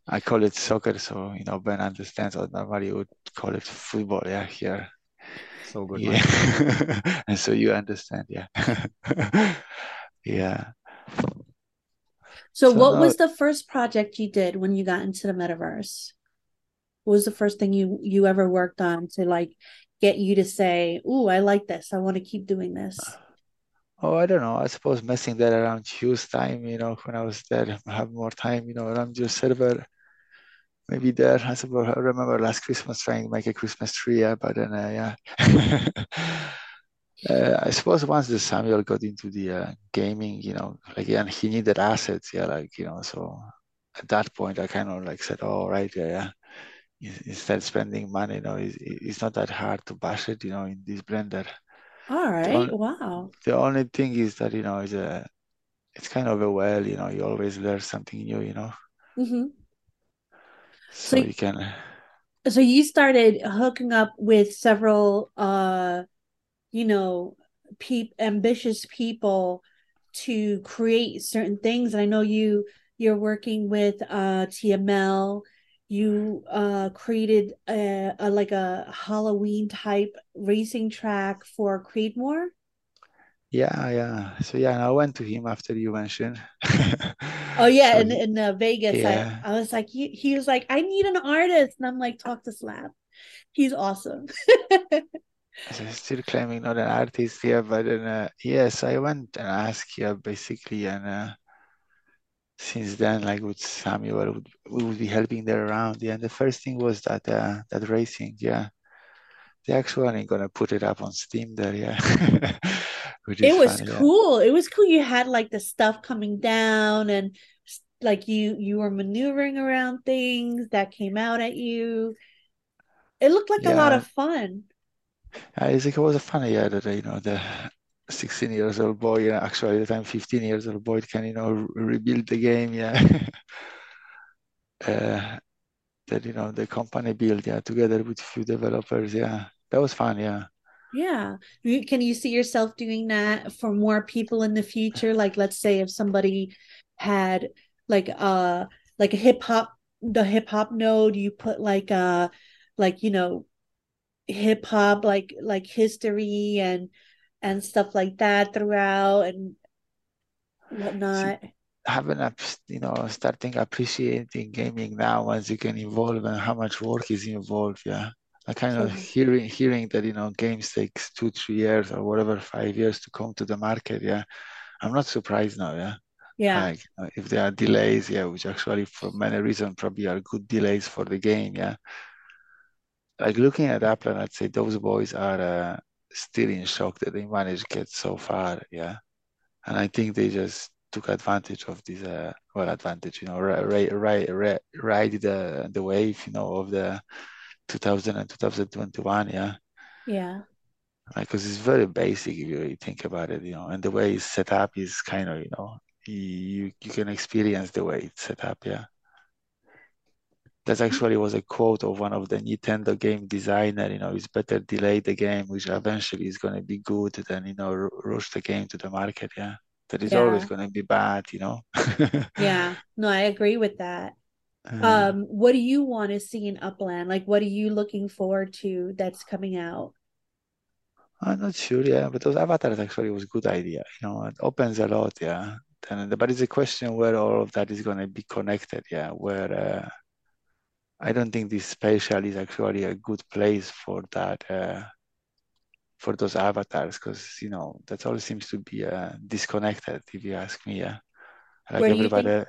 I call it soccer, so you know Ben understands. Or normally would call it football. Yeah, here. It's all good. mate. Yeah, and so you understand. Yeah, yeah. So, So what now- was the first project you did when you got into the metaverse? What was the first thing you you ever worked on to like get you to say, "Ooh, I like this. I want to keep doing this." Oh, I don't know. I suppose messing that around Hugh's time. You know, when I was there, have more time. You know, around your server. Maybe there. I suppose I remember last Christmas trying to make a Christmas tree. Yeah, but then uh, yeah. Uh, I suppose once the Samuel got into the uh, gaming, you know, like and he needed assets, yeah, like you know, so at that point I kind of like said, oh right, yeah, yeah. In- Instead spending money, you know, it's, it's not that hard to bash it, you know, in this blender. All right. only- Wow. The only thing is that you know, it's a, it's kind of a well, you know, you always learn something new, you know, hmm so So- you can. So you started hooking up with several, uh, you know, peop ambitious people to create certain things. And I know you you're working with uh TML. You uh created a, a like a Halloween type racing track for Creedmoor. Yeah, yeah. So yeah, and I went to him after you mentioned. Oh yeah, So in in uh, Vegas, yeah. I, I was like, he, he was like, I need an artist, and I'm like, talk to Slav. He's awesome. So still claiming not an artist here, but then uh, yes, I went and asked here basically, and uh, since then, like with Samuel, would, we would be helping there around. Yeah, and the first thing was that uh, that racing. Yeah, they actually gonna put it up on Steam there. Yeah, it was yeah. cool. It was cool. You had like the stuff coming down, and like you you were maneuvering around things that came out at you. It looked like a lot of fun. Uh, it's like it was a funny yeah that uh, you know the 16 years old boy, actually at the time 15 years old boy can you know rebuild the game. Yeah. uh, that you know the company built yeah together with few developers yeah that was fun yeah Yeah. Can you see yourself doing that for more people in the future? Like, let's say if somebody had like uh like a hip hop the hip hop node, you put like uh like you know hip hop like like history and and stuff like that throughout and whatnot. having a you know starting appreciating gaming now once you can evolve and how much work is involved yeah. I kind of hearing hearing that you know games takes two three years or whatever five years to come to the market yeah. I'm not surprised now yeah. Yeah. like uh, if there are delays yeah which actually for many reasons probably are good delays for the game yeah. Like looking at Apple I'd say those boys are uh, still in shock that they managed to get so far yeah? And I think they just took advantage of this uh, well advantage you know right right right ride the the wave you know of the 2000 and 2021 yeah? Yeah. because it's very basic if you really think about it you know and the way it's set up is kind of you know you you can experience the way it's set up yeah that actually was a quote of one of the Nintendo game designer you know it's better delay the game which eventually is going to be good than you know r- rush the game to the market yeah that is always going to be bad you know Yeah. No, I agree with that. Uh, Um, what do you want to see in Upland? Like, what are you looking forward to that's coming out? I'm not sure, yeah, but those avatars actually was a good idea. You know, it opens a lot, yeah. And but it's a question where all of that is going to be connected, yeah. Where uh, I don't think this spatial is actually a good place for that, uh, for those avatars, because you know that all seems to be uh, disconnected. If you ask me, yeah. Like Where everybody,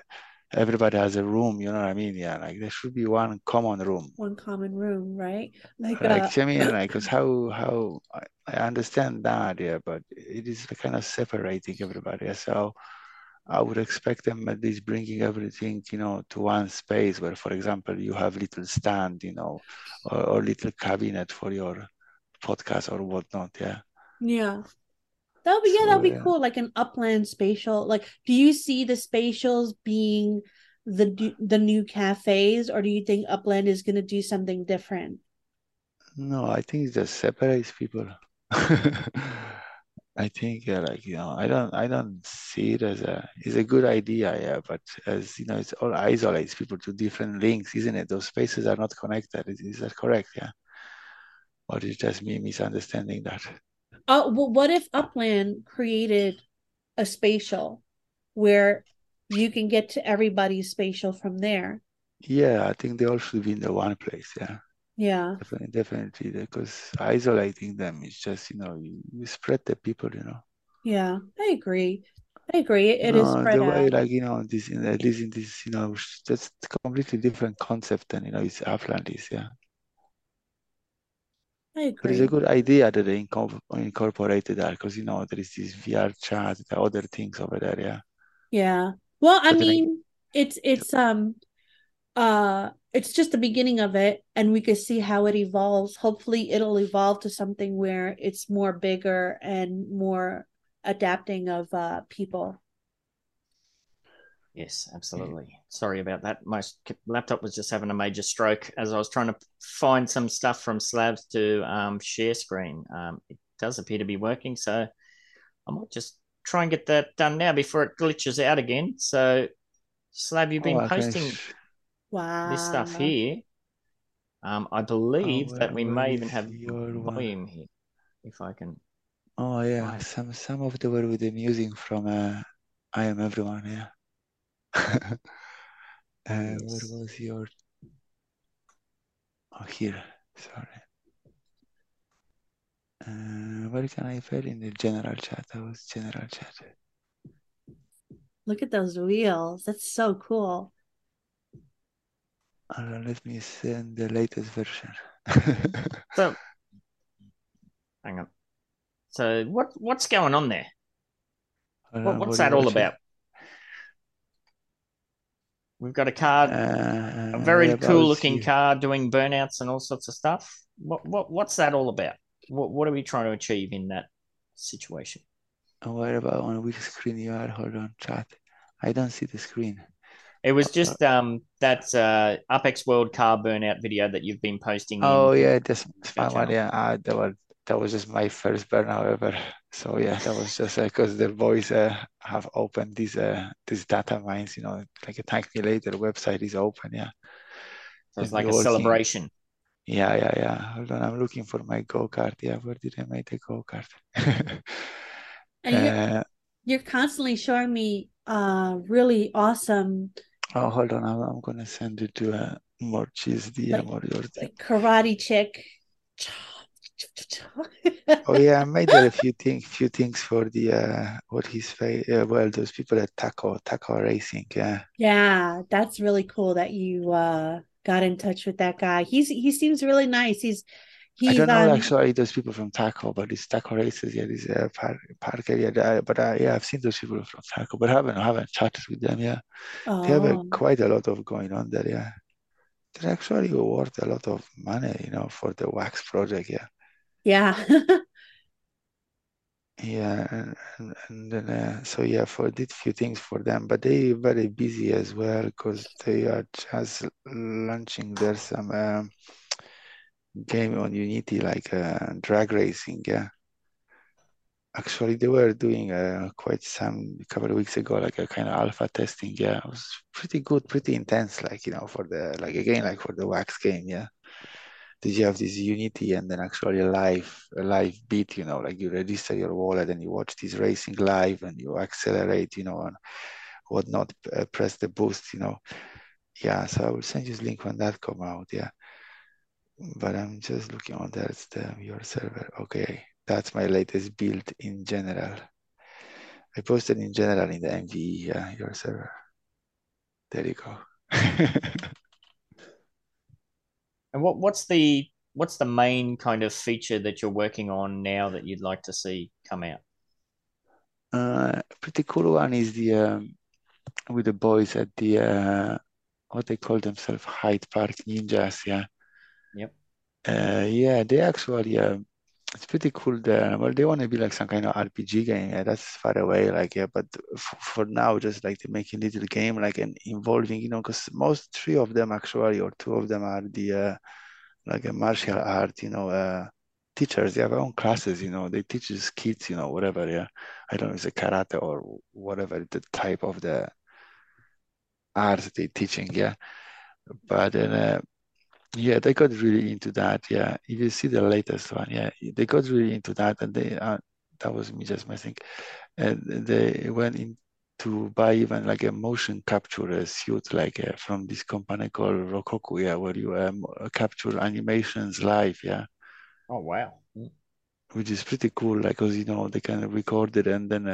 everybody has a room. You know what I mean? Yeah. Like there should be one common room. One common room, right? Like, like uh, Like, I mean, like, 'cause how how I, I understand that, yeah, but it is kind of separating everybody. So I would expect them at least bringing everything, you know, to one space where, for example, you have little stand, you know, or, or little cabinet for your podcast or whatnot. Yeah. yeah. That would be yeah, that would be yeah. cool. Like an upland spatial. Like, do you see the spatials being the the new cafes, or do you think Upland is gonna do something different? No, I think it just separates people. I think yeah, like you know, I don't I don't see it as a it's a good idea, yeah, but as you know, it's all isolates people to different links, isn't it? Those spaces are not connected. Is, is that correct? Yeah. Or is it just me misunderstanding that? Uh, well, what if Upland created a spatial where you can get to everybody's spatial from there? Yeah, I think they all should be in the one place. Yeah, Yeah. definitely, definitely, because isolating them is just you know you, you spread the people, you know. Yeah, I agree. I agree. It You is spread the way out. like you know this in at least in this you know that's completely different concept than you know it's Upland is. Yeah. I agree. But it's a good idea that they incorpor- incorporated that because you know there is this VR chat, the other things over there. Yeah, Yeah. Well, I But then I- mean, it's it's um uh it's just the beginning of it and we could see how it evolves. Hopefully it'll evolve to something where it's more bigger and more adapting of uh people. Yes, absolutely. Sorry about that. My laptop was just having a major stroke as I was trying to find some stuff from Slav's to um, share screen. Um, it does appear to be working, so I might just try and get that done now before it glitches out again. So, Slav, you've been Oh, I posting sh- Wow. this stuff here. Um, I believe Oh, that we may even have your one? volume here, if I can Oh yeah, Right. some some of the were with the music from uh, I Am Everyone. Yeah. uh, Where was your? Oh, here. Sorry. Uh, where can I find in the general chat? That was general chat. Look at those wheels. That's so cool. Uh, let me send the latest version. So, hang on. So, what what's going on there? What, what's what that all watching? about? We've got a card, Uh, a very cool looking you- car doing burnouts and all sorts of stuff. What what what's that all about? What what are we trying to achieve in that situation? uh, Where about on which screen you are? Hold on, chat. I don't see the screen. It was just um that uh Upex World car burnout video that you've been posting Oh in yeah, that's your my one. Yeah, uh, that was that was just my first burnout ever. So yeah, that was just because the boys uh, have opened these uh these data mines. You know, like a Thank Me Later website is open. Yeah, So it's And like a all think- celebration. yeah, yeah, yeah. Hold on, I'm looking for my go kart. Yeah, where did I make the go kart? And you're, Uh, you're constantly showing me uh really awesome oh, hold on, I'm, I'm gonna send it to uh, Morecheese DM Like- or your thing. like karate chick. Oh yeah, I made a few things, few things for the uh, what his face. Uh, well, those people at Taco Taco Racing. Yeah. Yeah, that's really cool that you uh got in touch with that guy. He's he seems really nice. He's I don't know um actually those people from Taco, but it's Taco Races. Yeah, this uh, park, park area. Uh, but uh, yeah, I've seen those people from Taco, but I haven't I haven't chatted with them. Yeah, they have a, oh quite a lot of going on there. Yeah, they're actually worth a lot of money, you know, for the wax project. Yeah. yeah. Yeah, and, and, and then uh, so yeah, for did few things for them, but they very busy as well because they are just launching their some um, game on Unity like uh, drag racing. Yeah, actually they were doing uh, quite some couple of weeks ago like a kind of alpha testing. Yeah, it was pretty good, pretty intense. Like you know for the like again like for the wax game. Yeah did you have this Unity and then actually a live a live beat, you know, like you register your wallet and you watch this racing live and you accelerate, you know, and whatnot, uh, press the boost, you know. Yeah, so I will send you the link when that come out, yeah. But I'm just looking on that's the your server. Okay, that's my latest build in general. I posted in general in the MVE, yeah, your server. There you go. And what what's the what's the main kind of feature that you're working on now that you'd like to see come out? Uh, pretty cool one is the um, with the boys at the uh, what they call themselves Hyde Park Ninjas. Yeah. Yep. Uh, yeah, they actually uh, it's pretty cool there. Well, they want to be like some kind of RPG game. Yeah, that's far away. Like yeah, but f- for now, just like to make a little game like and involving, you know, because most three of them actually or two of them are the uh, like a martial art, you know, uh, teachers. They have their own classes. You know, they teach these kids, you know, whatever. Yeah. I don't know, it's a karate or whatever the type of the art they teaching, yeah. But then, uh, yeah, they got really into that, yeah. If you see the latest one, yeah, they got really into that, and they uh, that was me just messing, and they went in to buy even like a motion capture suit, like uh, from this company called Rokoko, yeah, where you um, capture animations live, yeah Oh wow. which is pretty cool like because you know they can record it and then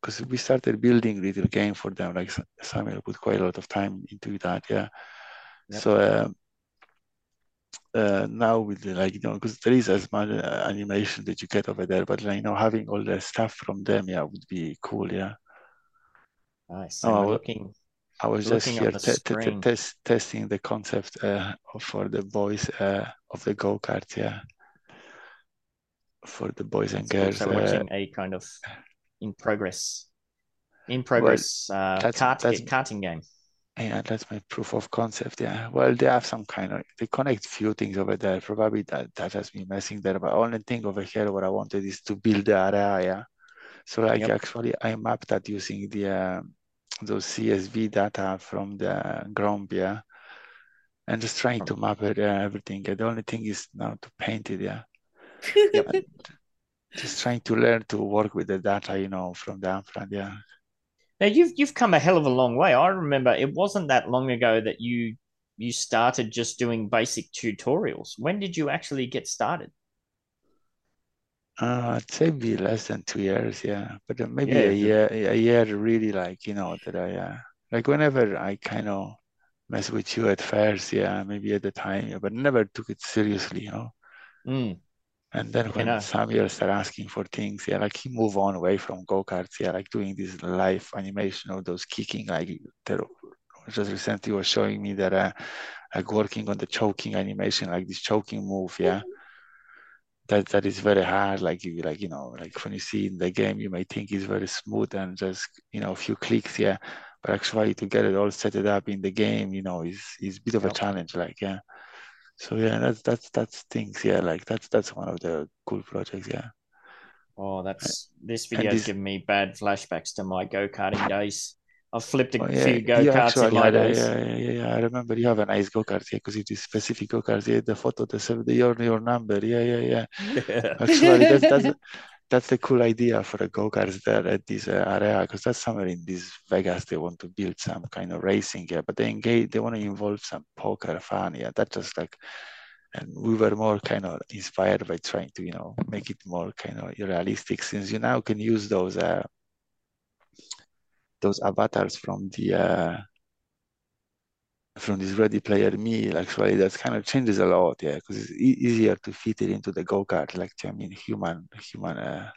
because we started building little game for them like Samuel put quite a lot of time into that yeah Yep. so um, uh, now with the, like you know because there is as much uh, animation that you get over there but like, you know having all the stuff from them yeah would be cool yeah Nice. Oh, we're looking I was just here te- te- te- test, testing the concept uh, for the boys uh, of the go-kart yeah for the boys and girls so uh, watching a kind of in progress in progress uh that's- kart, that's- karting game. Yeah, that's my proof of concept. Yeah. Well, they have some kind of they connect few things over there. Probably that that has been messing there. But only thing over here what I wanted is to build the area. Yeah. So like Yep. actually I mapped that using the uh, those CSV data from the Gromp, yeah. And just trying to map it uh, everything. And the only thing is now to paint it, yeah. Just trying to learn to work with the data, you know, from the Upland. Yeah. Now you've you've come a hell of a long way. I remember it wasn't that long ago that you you started just doing basic tutorials. When did you actually get started? Uh, I'd say be less than two years, yeah. But maybe Yeah, a year, a year really like, you know, that I uh, like whenever I kind of mess with you at first, yeah, maybe at the time, yeah, but never took it seriously, you know. Mm, And then when know. Samuel started asking for things, yeah, like he moved on away from go-karts, yeah, like doing this live animation of those kicking, like just recently was showing me that uh like working on the choking animation, like this choking move, yeah. That that is very hard. Like you like, you know, like when you see in the game, you may think it's very smooth and just, you know, a few clicks, yeah. But actually to get it all set it up in the game, you know, is is a bit of a challenge, like, yeah. So yeah, that's that's that's things, yeah, like that's that's one of the cool projects, yeah. Oh, that's this video's this- giving me bad flashbacks to my go karting days. I've flipped a Oh, yeah, few go karts in my days. yeah, yeah, yeah. I remember you have a nice go-kart, yeah, because it is specific go-kart, yeah, the photo, the seven, the your your number, yeah, yeah, yeah. Actually, that's that's that's the cool idea for the go-karts there at this uh, area, because that's somewhere in this Vegas they want to build some kind of racing, yeah, but they engage, they want to involve some poker fun, yeah. That's just like, and we were more kind of inspired by trying to, you know, make it more kind of realistic, since you now can use those uh those avatars from the uh from this Ready Player Me, actually, that kind of changes a lot, yeah, because it's e- easier to fit it into the go-kart, like I mean, human, human, uh,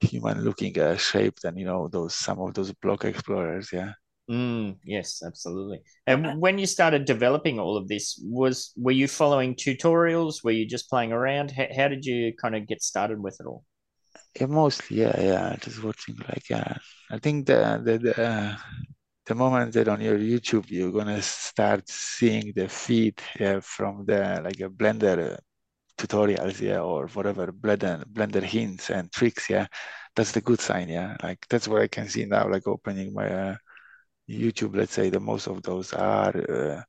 human-looking uh, shape than you know those some of those block explorers, yeah. Mm, yes, absolutely. And when you started developing all of this, was were you following tutorials? Were you just playing around? How, how did you kind of get started with it all? Yeah, mostly, yeah, yeah, just watching, like, yeah. I think the the the, uh, the moment that on your YouTube you're gonna start seeing the feed, yeah, from the like a Blender uh, tutorials, yeah, or whatever Blender Blender hints and tricks, yeah, that's the good sign, yeah. Like that's what I can see now, like opening my uh, YouTube, let's say, the most of those are, uh,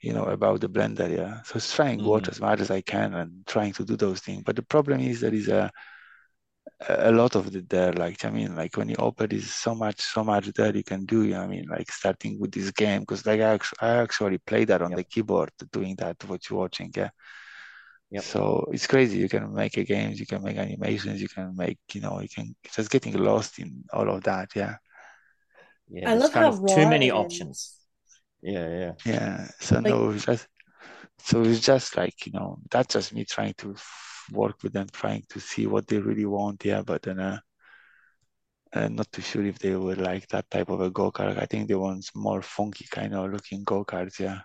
you know, about the Blender, yeah. So it's trying watch Mhm. as much as I can and trying to do those things. But the problem is there is a a lot of it there. Like I mean, like when you open, there's so much, so much there you can do. You know i mean, like starting with this game because like I actually, I actually play that on Yep. the keyboard, doing that what you're watching, yeah. Yep. So it's crazy. You can make a games, you can make animations, you can make, you know, you can just getting lost in all of that, yeah. Yeah, I there's love kind how of too many it is. options. Yeah, yeah. Yeah. So Like- no, it's just so it's just like, you know, that's just me trying to f- work with them, trying to see what they really want, yeah. But then uh, I'm not too sure if they would like that type of a go-kart. I think they want more funky kind of looking go-karts, yeah.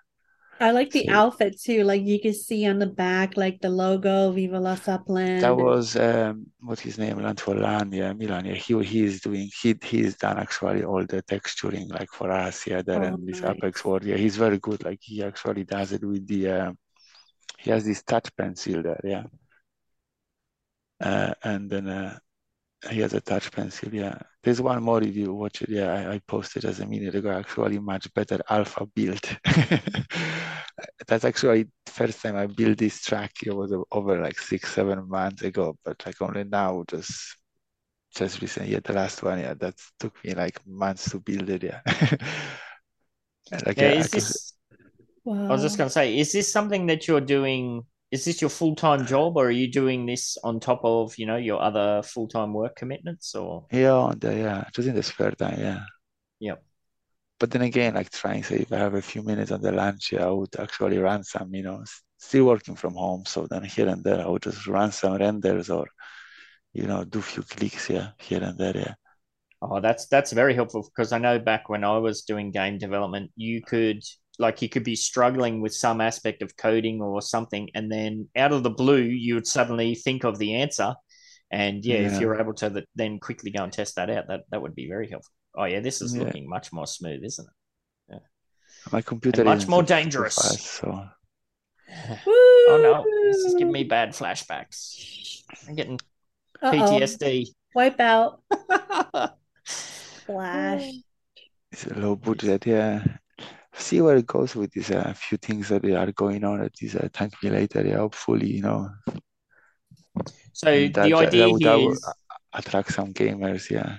I like the So- outfit too. Like you can see on the back, like the logo, Viva La Upland. That was um, what his name, Lantuolan, yeah, Milan. Yeah, he he is doing he he's done actually all the texturing like for us, yeah, there Oh, and this nice. Apex World. Yeah, he's very good. Like he actually does it with the uh, he has this touch pencil there, yeah. Uh, and then uh, he has a touch pencil, yeah. There's one more if you watch it, yeah. I, I posted as a minute ago, actually much better alpha build. That's actually first time I built this track. It was over like six, seven months ago, but like only now, just just recently, yeah, the last one, yeah, that took me like months to build it, yeah. Like, Yeah, I is can- this Wow. I was just going to say, is this something that you're doing? Is this your full time job, or are you doing this on top of you know your other full time work commitments? Or Yeah, on the, yeah, just in the spare time, yeah. Yep. But then again, like trying, to say, if I have a few minutes on the lunch, yeah, I would actually run some, you know, still working from home. So then here and there, I would just run some renders or, you know, do a few clicks, yeah, here and there, yeah. oh, that's that's very helpful because I know back when I was doing game development, you could like you could be struggling with some aspect of coding or something, and then out of the blue, you would suddenly think of the answer. And yeah, if you're able to th- then quickly go and test that out, that that would be very helpful. Oh yeah, this is Yeah. looking much more smooth, isn't it? Yeah my computer And much isn't more dangerous. fast, so Oh no, this is giving me bad flashbacks. I'm getting Uh-oh. PTSD. Wipe out. Flash. it's a low budget, yeah. See where it goes with these uh, few things that are going on at this uh, Thank Me Later. Hopefully, you know, So And the that, that, idea that would, that here attract some gamers. Yeah.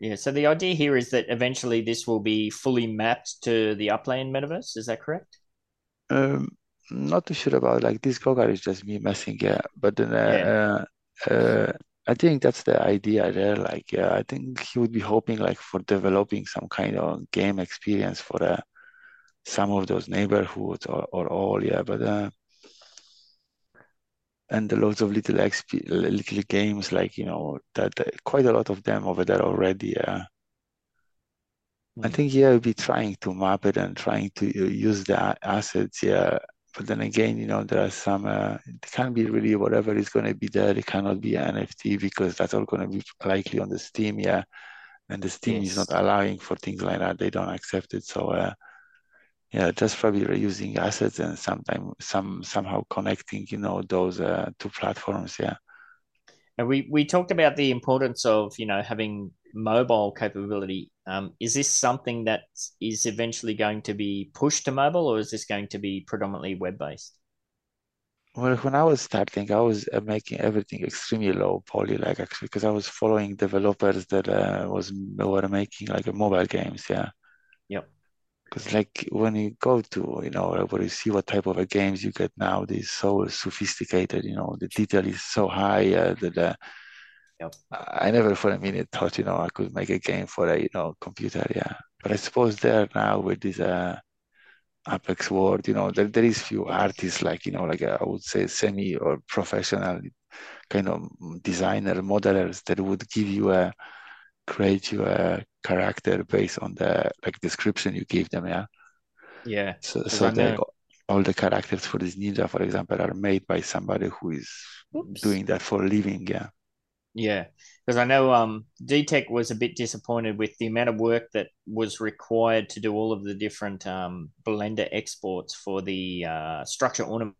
yeah. So the idea here is that eventually this will be fully mapped to the Upland metaverse. Is that correct? Um, not too sure about like this Gogar is just me messing, yeah. But then Yeah. uh, uh, uh, I think that's the idea there. Like, yeah, I think he would be hoping like for developing some kind of game experience for uh, some of those neighborhoods or, or all, yeah. But uh, and the loads of little XP, little games like you know that, quite a lot of them over there already. Yeah. I Hmm. think yeah, we'll be trying to map it and trying to uh, use the assets, yeah. But then again, you know, there are some, uh, it can't be really whatever is going to be there. It cannot be an NFT because that's all going to be likely on the Steam, yeah. And the Steam is not allowing for things like that. They don't accept it. So, uh, yeah, just probably reusing assets and sometime some somehow connecting, you know, those uh, two platforms, yeah. And we we talked about the importance of you know having mobile capability. Um, is this something that is eventually going to be pushed to mobile, or is this going to be predominantly web based? Well, when I was starting, I was uh, making everything extremely low poly, like actually, because I was following developers that uh, was were making like mobile games, yeah. Because like when you go to, you know, where you see what type of a games you get now, they're so sophisticated, you know, the detail is so high uh, that uh, Yep. I never for a minute thought, you know, I could make a game for a, you know, computer, yeah. But I suppose there now with this uh, Apex World, you know, there, there is few artists like, you know, like uh, I would say semi or professional kind of designer modelers that would give you a create you a character based on the like description you give them, yeah. Yeah. So, so the, all the characters for this ninja, for example, are made by somebody who is Oops. doing that for a living, yeah. Yeah, because I know um DTech was a bit disappointed with the amount of work that was required to do all of the different um Blender exports for the uh, structure ornaments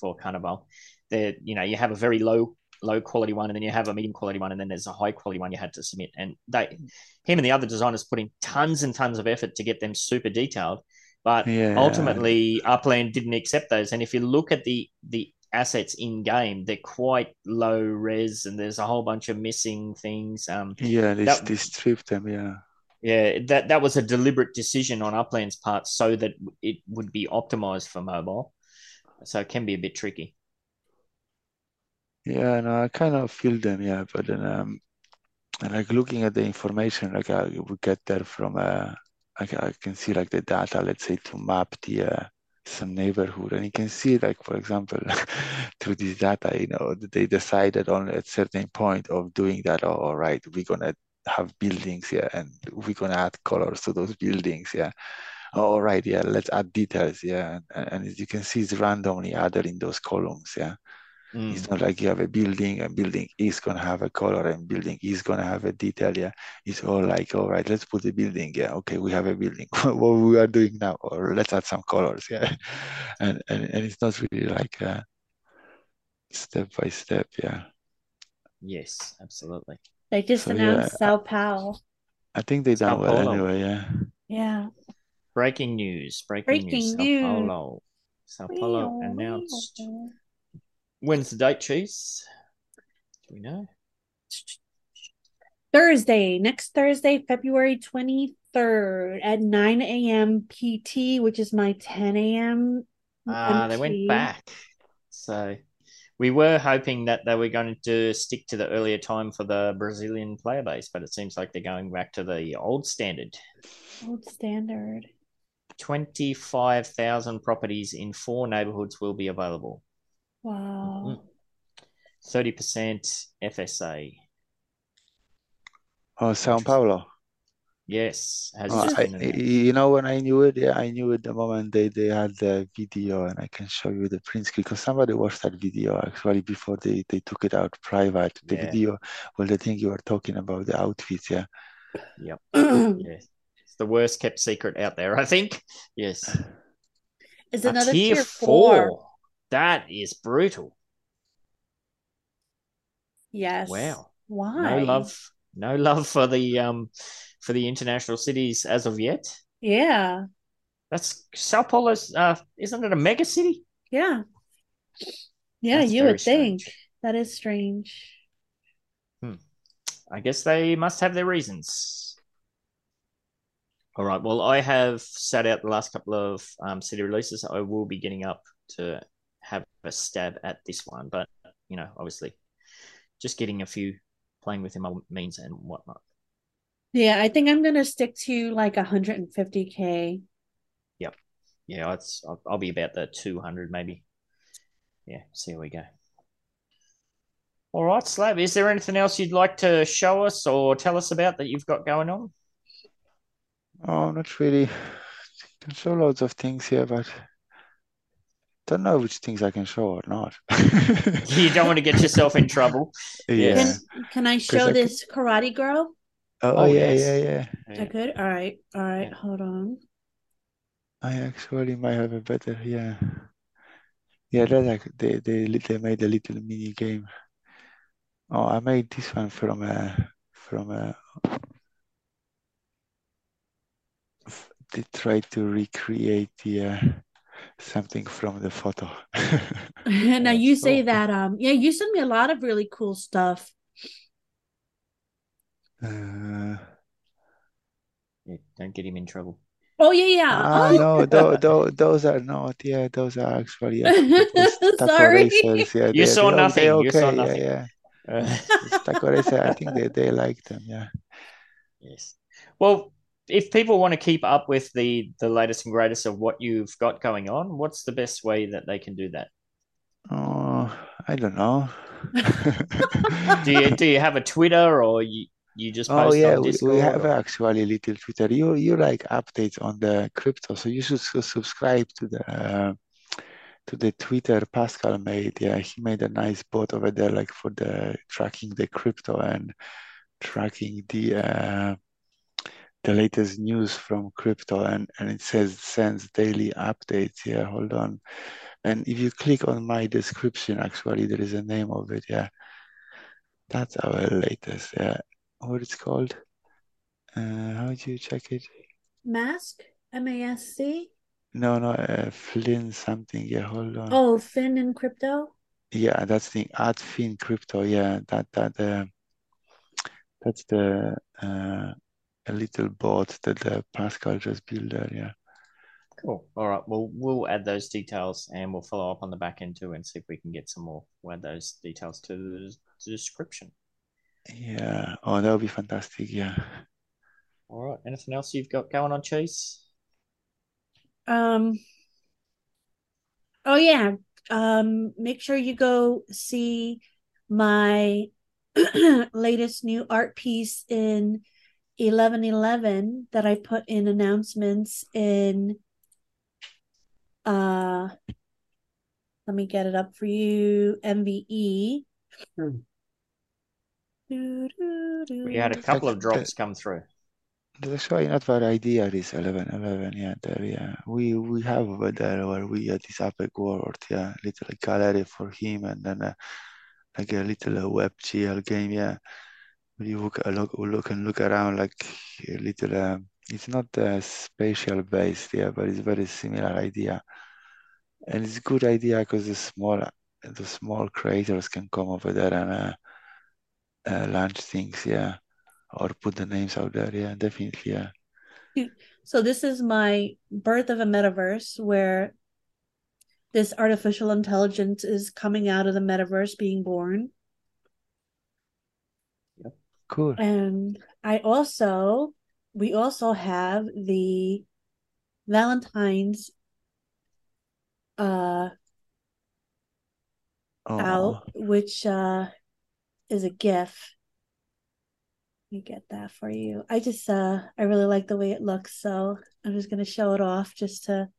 for Carnival. That you know you have a very low low quality one, and then you have a medium quality one, and then there's a high quality one you had to submit. And they, him and the other designers put in tons and tons of effort to get them super detailed. But Yeah. ultimately, Upland didn't accept those. And if you look at the the assets in game, they're quite low res, and there's a whole bunch of missing things. Um, Yeah, they, That- they stripped them, yeah. yeah, that that was a deliberate decision on Upland's part, so that it would be optimized for mobile. So it can be a bit tricky. Yeah, no, I kind of feel them, yeah, but then um and like looking at the information like I would get there from uh like I can see like the data, let's say to map the uh, some neighborhood and you can see like for example through this data, you know, they decided on a certain point of doing that, oh, all right, we're gonna have buildings, yeah, and we're gonna add colors to those buildings, yeah. Oh, all right, yeah, let's add details, yeah. And, and as you can see, it's randomly added in those columns, yeah. Mm. It's not like you have a building, and building is gonna have a color, and building is gonna have a detail. Yeah, it's all like, all right, let's put a building. Yeah, okay, we have a building. what we are doing now, or let's add some colors. Yeah, and and, and it's not really like uh, step by step. Yeah, Yes, absolutely. They just So, yeah, announced Sao Paulo. I think they Sao done well Paulo. anyway. Yeah, Yeah. Breaking news. Breaking, Breaking news. Sao news. Paulo. Sao Paulo announced. When's the date, Cheese? Do we know? Thursday, next Thursday, February 23rd at 9 a.m. PT, which is my 10 a.m. Ah, they went back. So we were hoping that they were going to stick to the earlier time for the Brazilian player base, but it seems like they're going back to the old standard. Old standard. 25,000 properties in four neighborhoods will be available. Mm-hmm. Wow. 30% FSA. oh, Sao Paulo. Yes, has Oh, just I, been I- you know when I knew it, yeah, I knew it the moment they, they had the video and I can show you the print screen because somebody watched that video actually before they, they took it out private. The Yeah. video, well, the thing you were talking about, the outfits, yeah. Yes. It's the worst kept secret out there, I think. Yes. Is another tier, tier four. four. That is brutal. Yes. Wow. Why? No love, no love for the um for the international cities as of yet. Yeah. That's Sao Paulo's uh isn't it a mega city? Yeah. Yeah, That's you would think. That is strange. Hmm. I guess they must have their reasons. All right. Well, I have sat out the last couple of um, city releases. I will be getting up to have a stab at this one, but you know, obviously, just getting a few playing with him means and whatnot. Yeah, I think I'm gonna stick to like 150k. Yep. Yeah, it's I'll, I'll be about the two hundred maybe. Yeah, see how we go. All right, Slav. Is there anything else you'd like to show us or tell us about that you've got going on? Oh, not really. Can show loads of things here, but don't know which things I can show or not. You don't want to get yourself in trouble. Yeah. Can can I show I could- this karate girl? Oh, Oh, yeah, yes. yeah, yeah. I could. All right, all right. Yeah. Hold on. I actually might have a better, yeah. Yeah, that like they they they made a little mini game. Oh, I made this one from a from a. f- They tried to recreate the uh, something from the photo. now you say cool. that. Um, yeah, you send me a lot of really cool stuff. Uh, Yeah, don't get him in trouble. Oh yeah, yeah. ah, oh, no, tho- tho- those are not. Yeah, those are actually yeah, Sorry. racers. Yeah, You they- saw they- nothing, they you saw okay, nothing. Yeah, yeah. Uh, It's taco racer. I think they they like them. Yeah. yes. Well, if people want to keep up with the the latest and greatest of what you've got going on, what's the best way that they can do that? Oh, I don't know. Do you do you have a Twitter or you you just Oh yeah, on we, Discord? we have or- actually little Twitter. You you like updates on the crypto, so you should subscribe to the uh, to the Twitter Pascal made. Yeah, he made a nice bot over there, like for the tracking the crypto and tracking the uh, the latest news from crypto, and and it says sends daily updates. Yeah, hold on, and if you click on my description, actually there is a name of it. Yeah, that's our latest. Yeah, what it's called. Uh, how do you check it? Mask. M A S C. No, no, uh, Flynn something. Yeah, hold on. Oh, Fin in crypto. Yeah, that's the at Fin Crypto. Yeah, that that uh, that's the uh, a little bot that the Pascal just built there. Yeah. Cool. All right. Well, we'll add those details and we'll follow up on the back end too and see if we can get some more. We'll add those details to the description. Yeah. Oh, that would be fantastic. Yeah. All right. Anything else you've got going on, Cheese? Um. Oh yeah. Um. Make sure you go see my latest new art piece in eleven eleven that I put in announcements in. Uh. Let me get it up for you. MVE. Hmm. Doo, doo, doo. We had a couple like of drops come through. That's actually not bad idea. This eleven eleven. Yeah, there. Yeah. We we have over there where we at this Epic World. Yeah, little gallery for him, and then uh, like a little uh, WebGL game. Yeah. You look, uh, look, look and look around like a little. Um, it's not uh, spatial based, yeah, but it's very similar idea, and it's a good idea because the small the small creators can come over there and uh, uh, launch things, yeah, or put the names out there, yeah, definitely, yeah. So this is my birth of a metaverse where this artificial intelligence is coming out of the metaverse being born. Cool. And I also we also have the Valentine's uh Oh, out, which uh is a GIF. Let me get that for you. I just uh I really like the way it looks, so I'm just gonna show it off just to,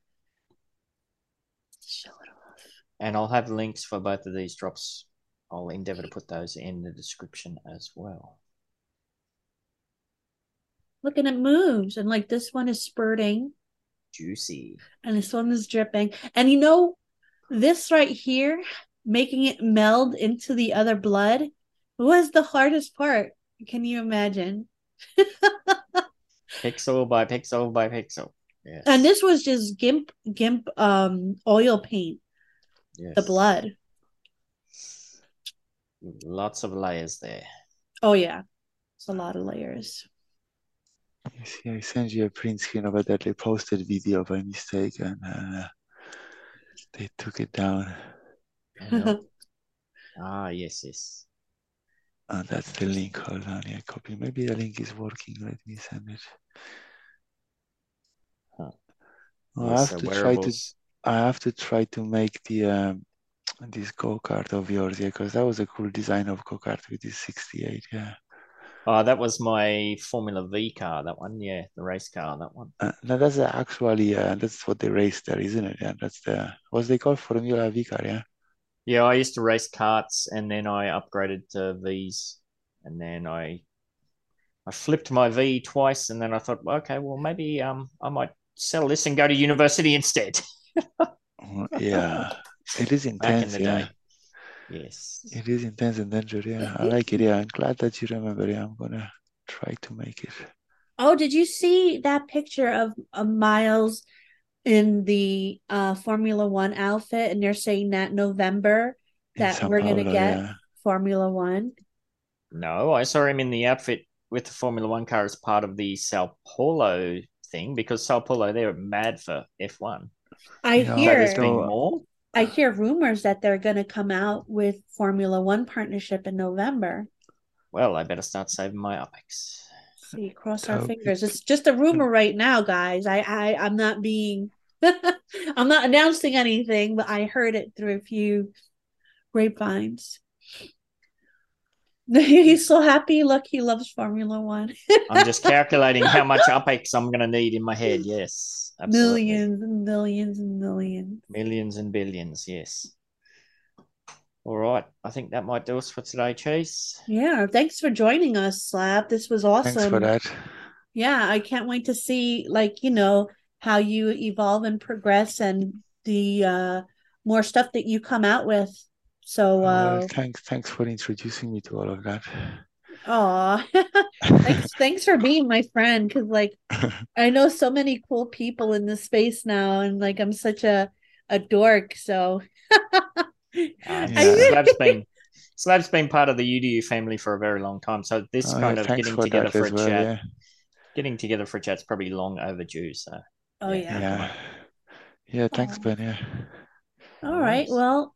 to show it off. And I'll have links for both of these drops. I'll endeavor to put those in the description as well. Look and it moves, and like this one is spurting, Juicy. and this one is dripping. And you know, this right here, making it meld into the other blood, was the hardest part. Can you imagine? Pixel by pixel by pixel. Yes. And this was just GIMP GIMP um oil paint. Yes. the blood. Lots of layers there. Oh yeah, it's a lot of layers. You see, I sent you a print screen of a that they posted video by mistake and uh, they took it down. Ah, yes, yes. And that's the link. Hold on, yeah, copy. Maybe the link is working. Let me send it. Huh. Oh, I have so to try to. I have to try to make the um, this go-kart of yours, yeah, because that was a cool design of go-kart with this 68, yeah. Oh, that was my Formula V car, that one. Yeah, the race car, that one. Uh, no, that's actually uh, that's what they race there, isn't it? Yeah, that's the what's they call Formula V car, yeah. Yeah, I used to race carts, and then I upgraded to Vs and then I I flipped my V twice and then I thought, well, okay, well maybe um I might sell this and go to university instead. Uh, Yeah, it is Back in intense, yeah. day. Yes. It is intense and dangerous, yeah. I like it, yeah. I'm glad that you remember, yeah. I'm gonna try to make it. Oh, did you see that picture of, of Miles in the uh Formula One outfit? And they're saying that November that we're gonna get yeah. Formula One. No, I saw him in the outfit with the Formula One car as part of the Sao Paulo thing because Sao Paulo they're mad for F1. I Yeah, So hear there's been more. I hear rumors that they're gonna come out with Formula One partnership in November. Well, I better start saving my Apex. See, cross our So fingers. it's- It's just a rumor right now, guys. I, I I'm not being I'm not announcing anything, but I heard it through a few grapevines. He's so happy. Look, he loves Formula One. I'm just calculating how much Apex I'm going to need in my head. Yes, absolutely. Millions and millions and millions. Millions and billions, yes. All right. I think that might do us for today, Cheese. Yeah, thanks for joining us, Slav. This was awesome. Thanks for that. Yeah, I can't wait to see like, you know, how you evolve and progress and the uh more stuff that you come out with. So Well, uh thanks, thanks for introducing me to all of that. aw. thanks thanks for being my friend because like I know so many cool people in this space now and like I'm such a a dork, so Uh, Yeah. Slav's been Slav's been part of the UDU family for a very long time. So this Oh, kind yeah, of getting for together for a well, chat, yeah. getting together for a chat's probably long overdue. So oh Yeah. yeah. Yeah. Yeah, thanks, Aw. Ben, yeah. All right. Nice. Well,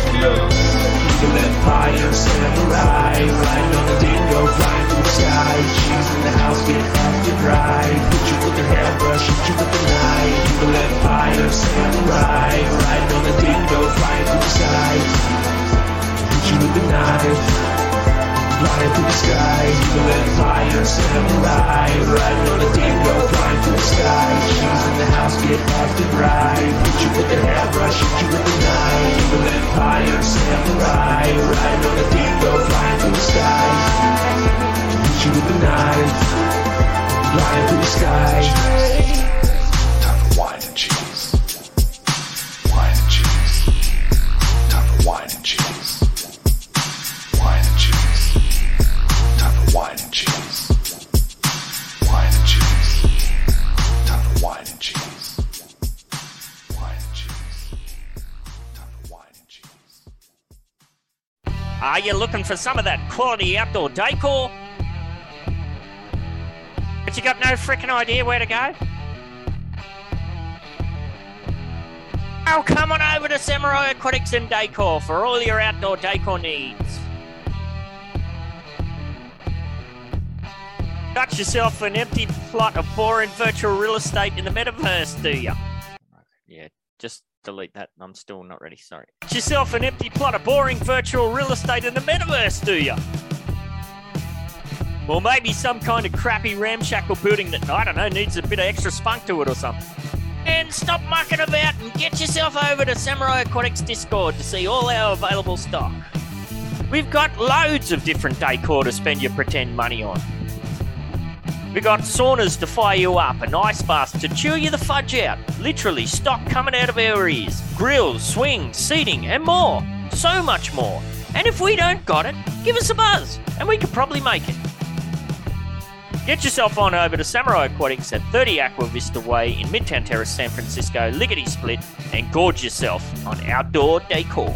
house, get off your ride. Hit you with the hairbrush, hit you with the knife. Eagle Empire, samurai, riding on the dingo, flying through the sky. Hit you with the knife. Flying through the sky, Eagle Empire, samurai, riding on the dingo, flying through the sky. Cheese in the house, get off the ride. Hit you with the hairbrush, hit you with the knife. Eagle Empire, samurai, riding on the dingo, flying through the sky. Hit the knife, flying through the sky. Time for wine and cheese. Wine and cheese. Time for wine and cheese. Wine and cheese. Time for wine and cheese. Wine and cheese. Time for wine and cheese. Wine and cheese. Time for wine and cheese. Are you looking for some of that quality outdoor decor? But you got no freaking idea where to go? Oh, come on over to Samurai Aquatics and Decor for all your outdoor decor needs. Got yourself an empty plot of boring virtual real estate in the metaverse, do you? Yeah, just delete that. I'm still not ready. Sorry. Got yourself an empty plot of boring virtual real estate in the metaverse, do you? Or maybe some kind of crappy ramshackle building that, I don't know, needs a bit of extra spunk to it or something. And stop mucking about and get yourself over to Samurai Aquatics Discord to see all our available stock. We've got loads of different decor to spend your pretend money on. We've got saunas to fire you up, and ice baths to chew you the fudge out. Literally, stock coming out of our ears. Grills, swings, seating, and more. So much more. And if we don't got it, give us a buzz, and we could probably make it. Get yourself on over to Samurai Aquatics at 30 Aqua Vista Way in Midtown Terrace, San Francisco, lickety split, and gorge yourself on outdoor decor.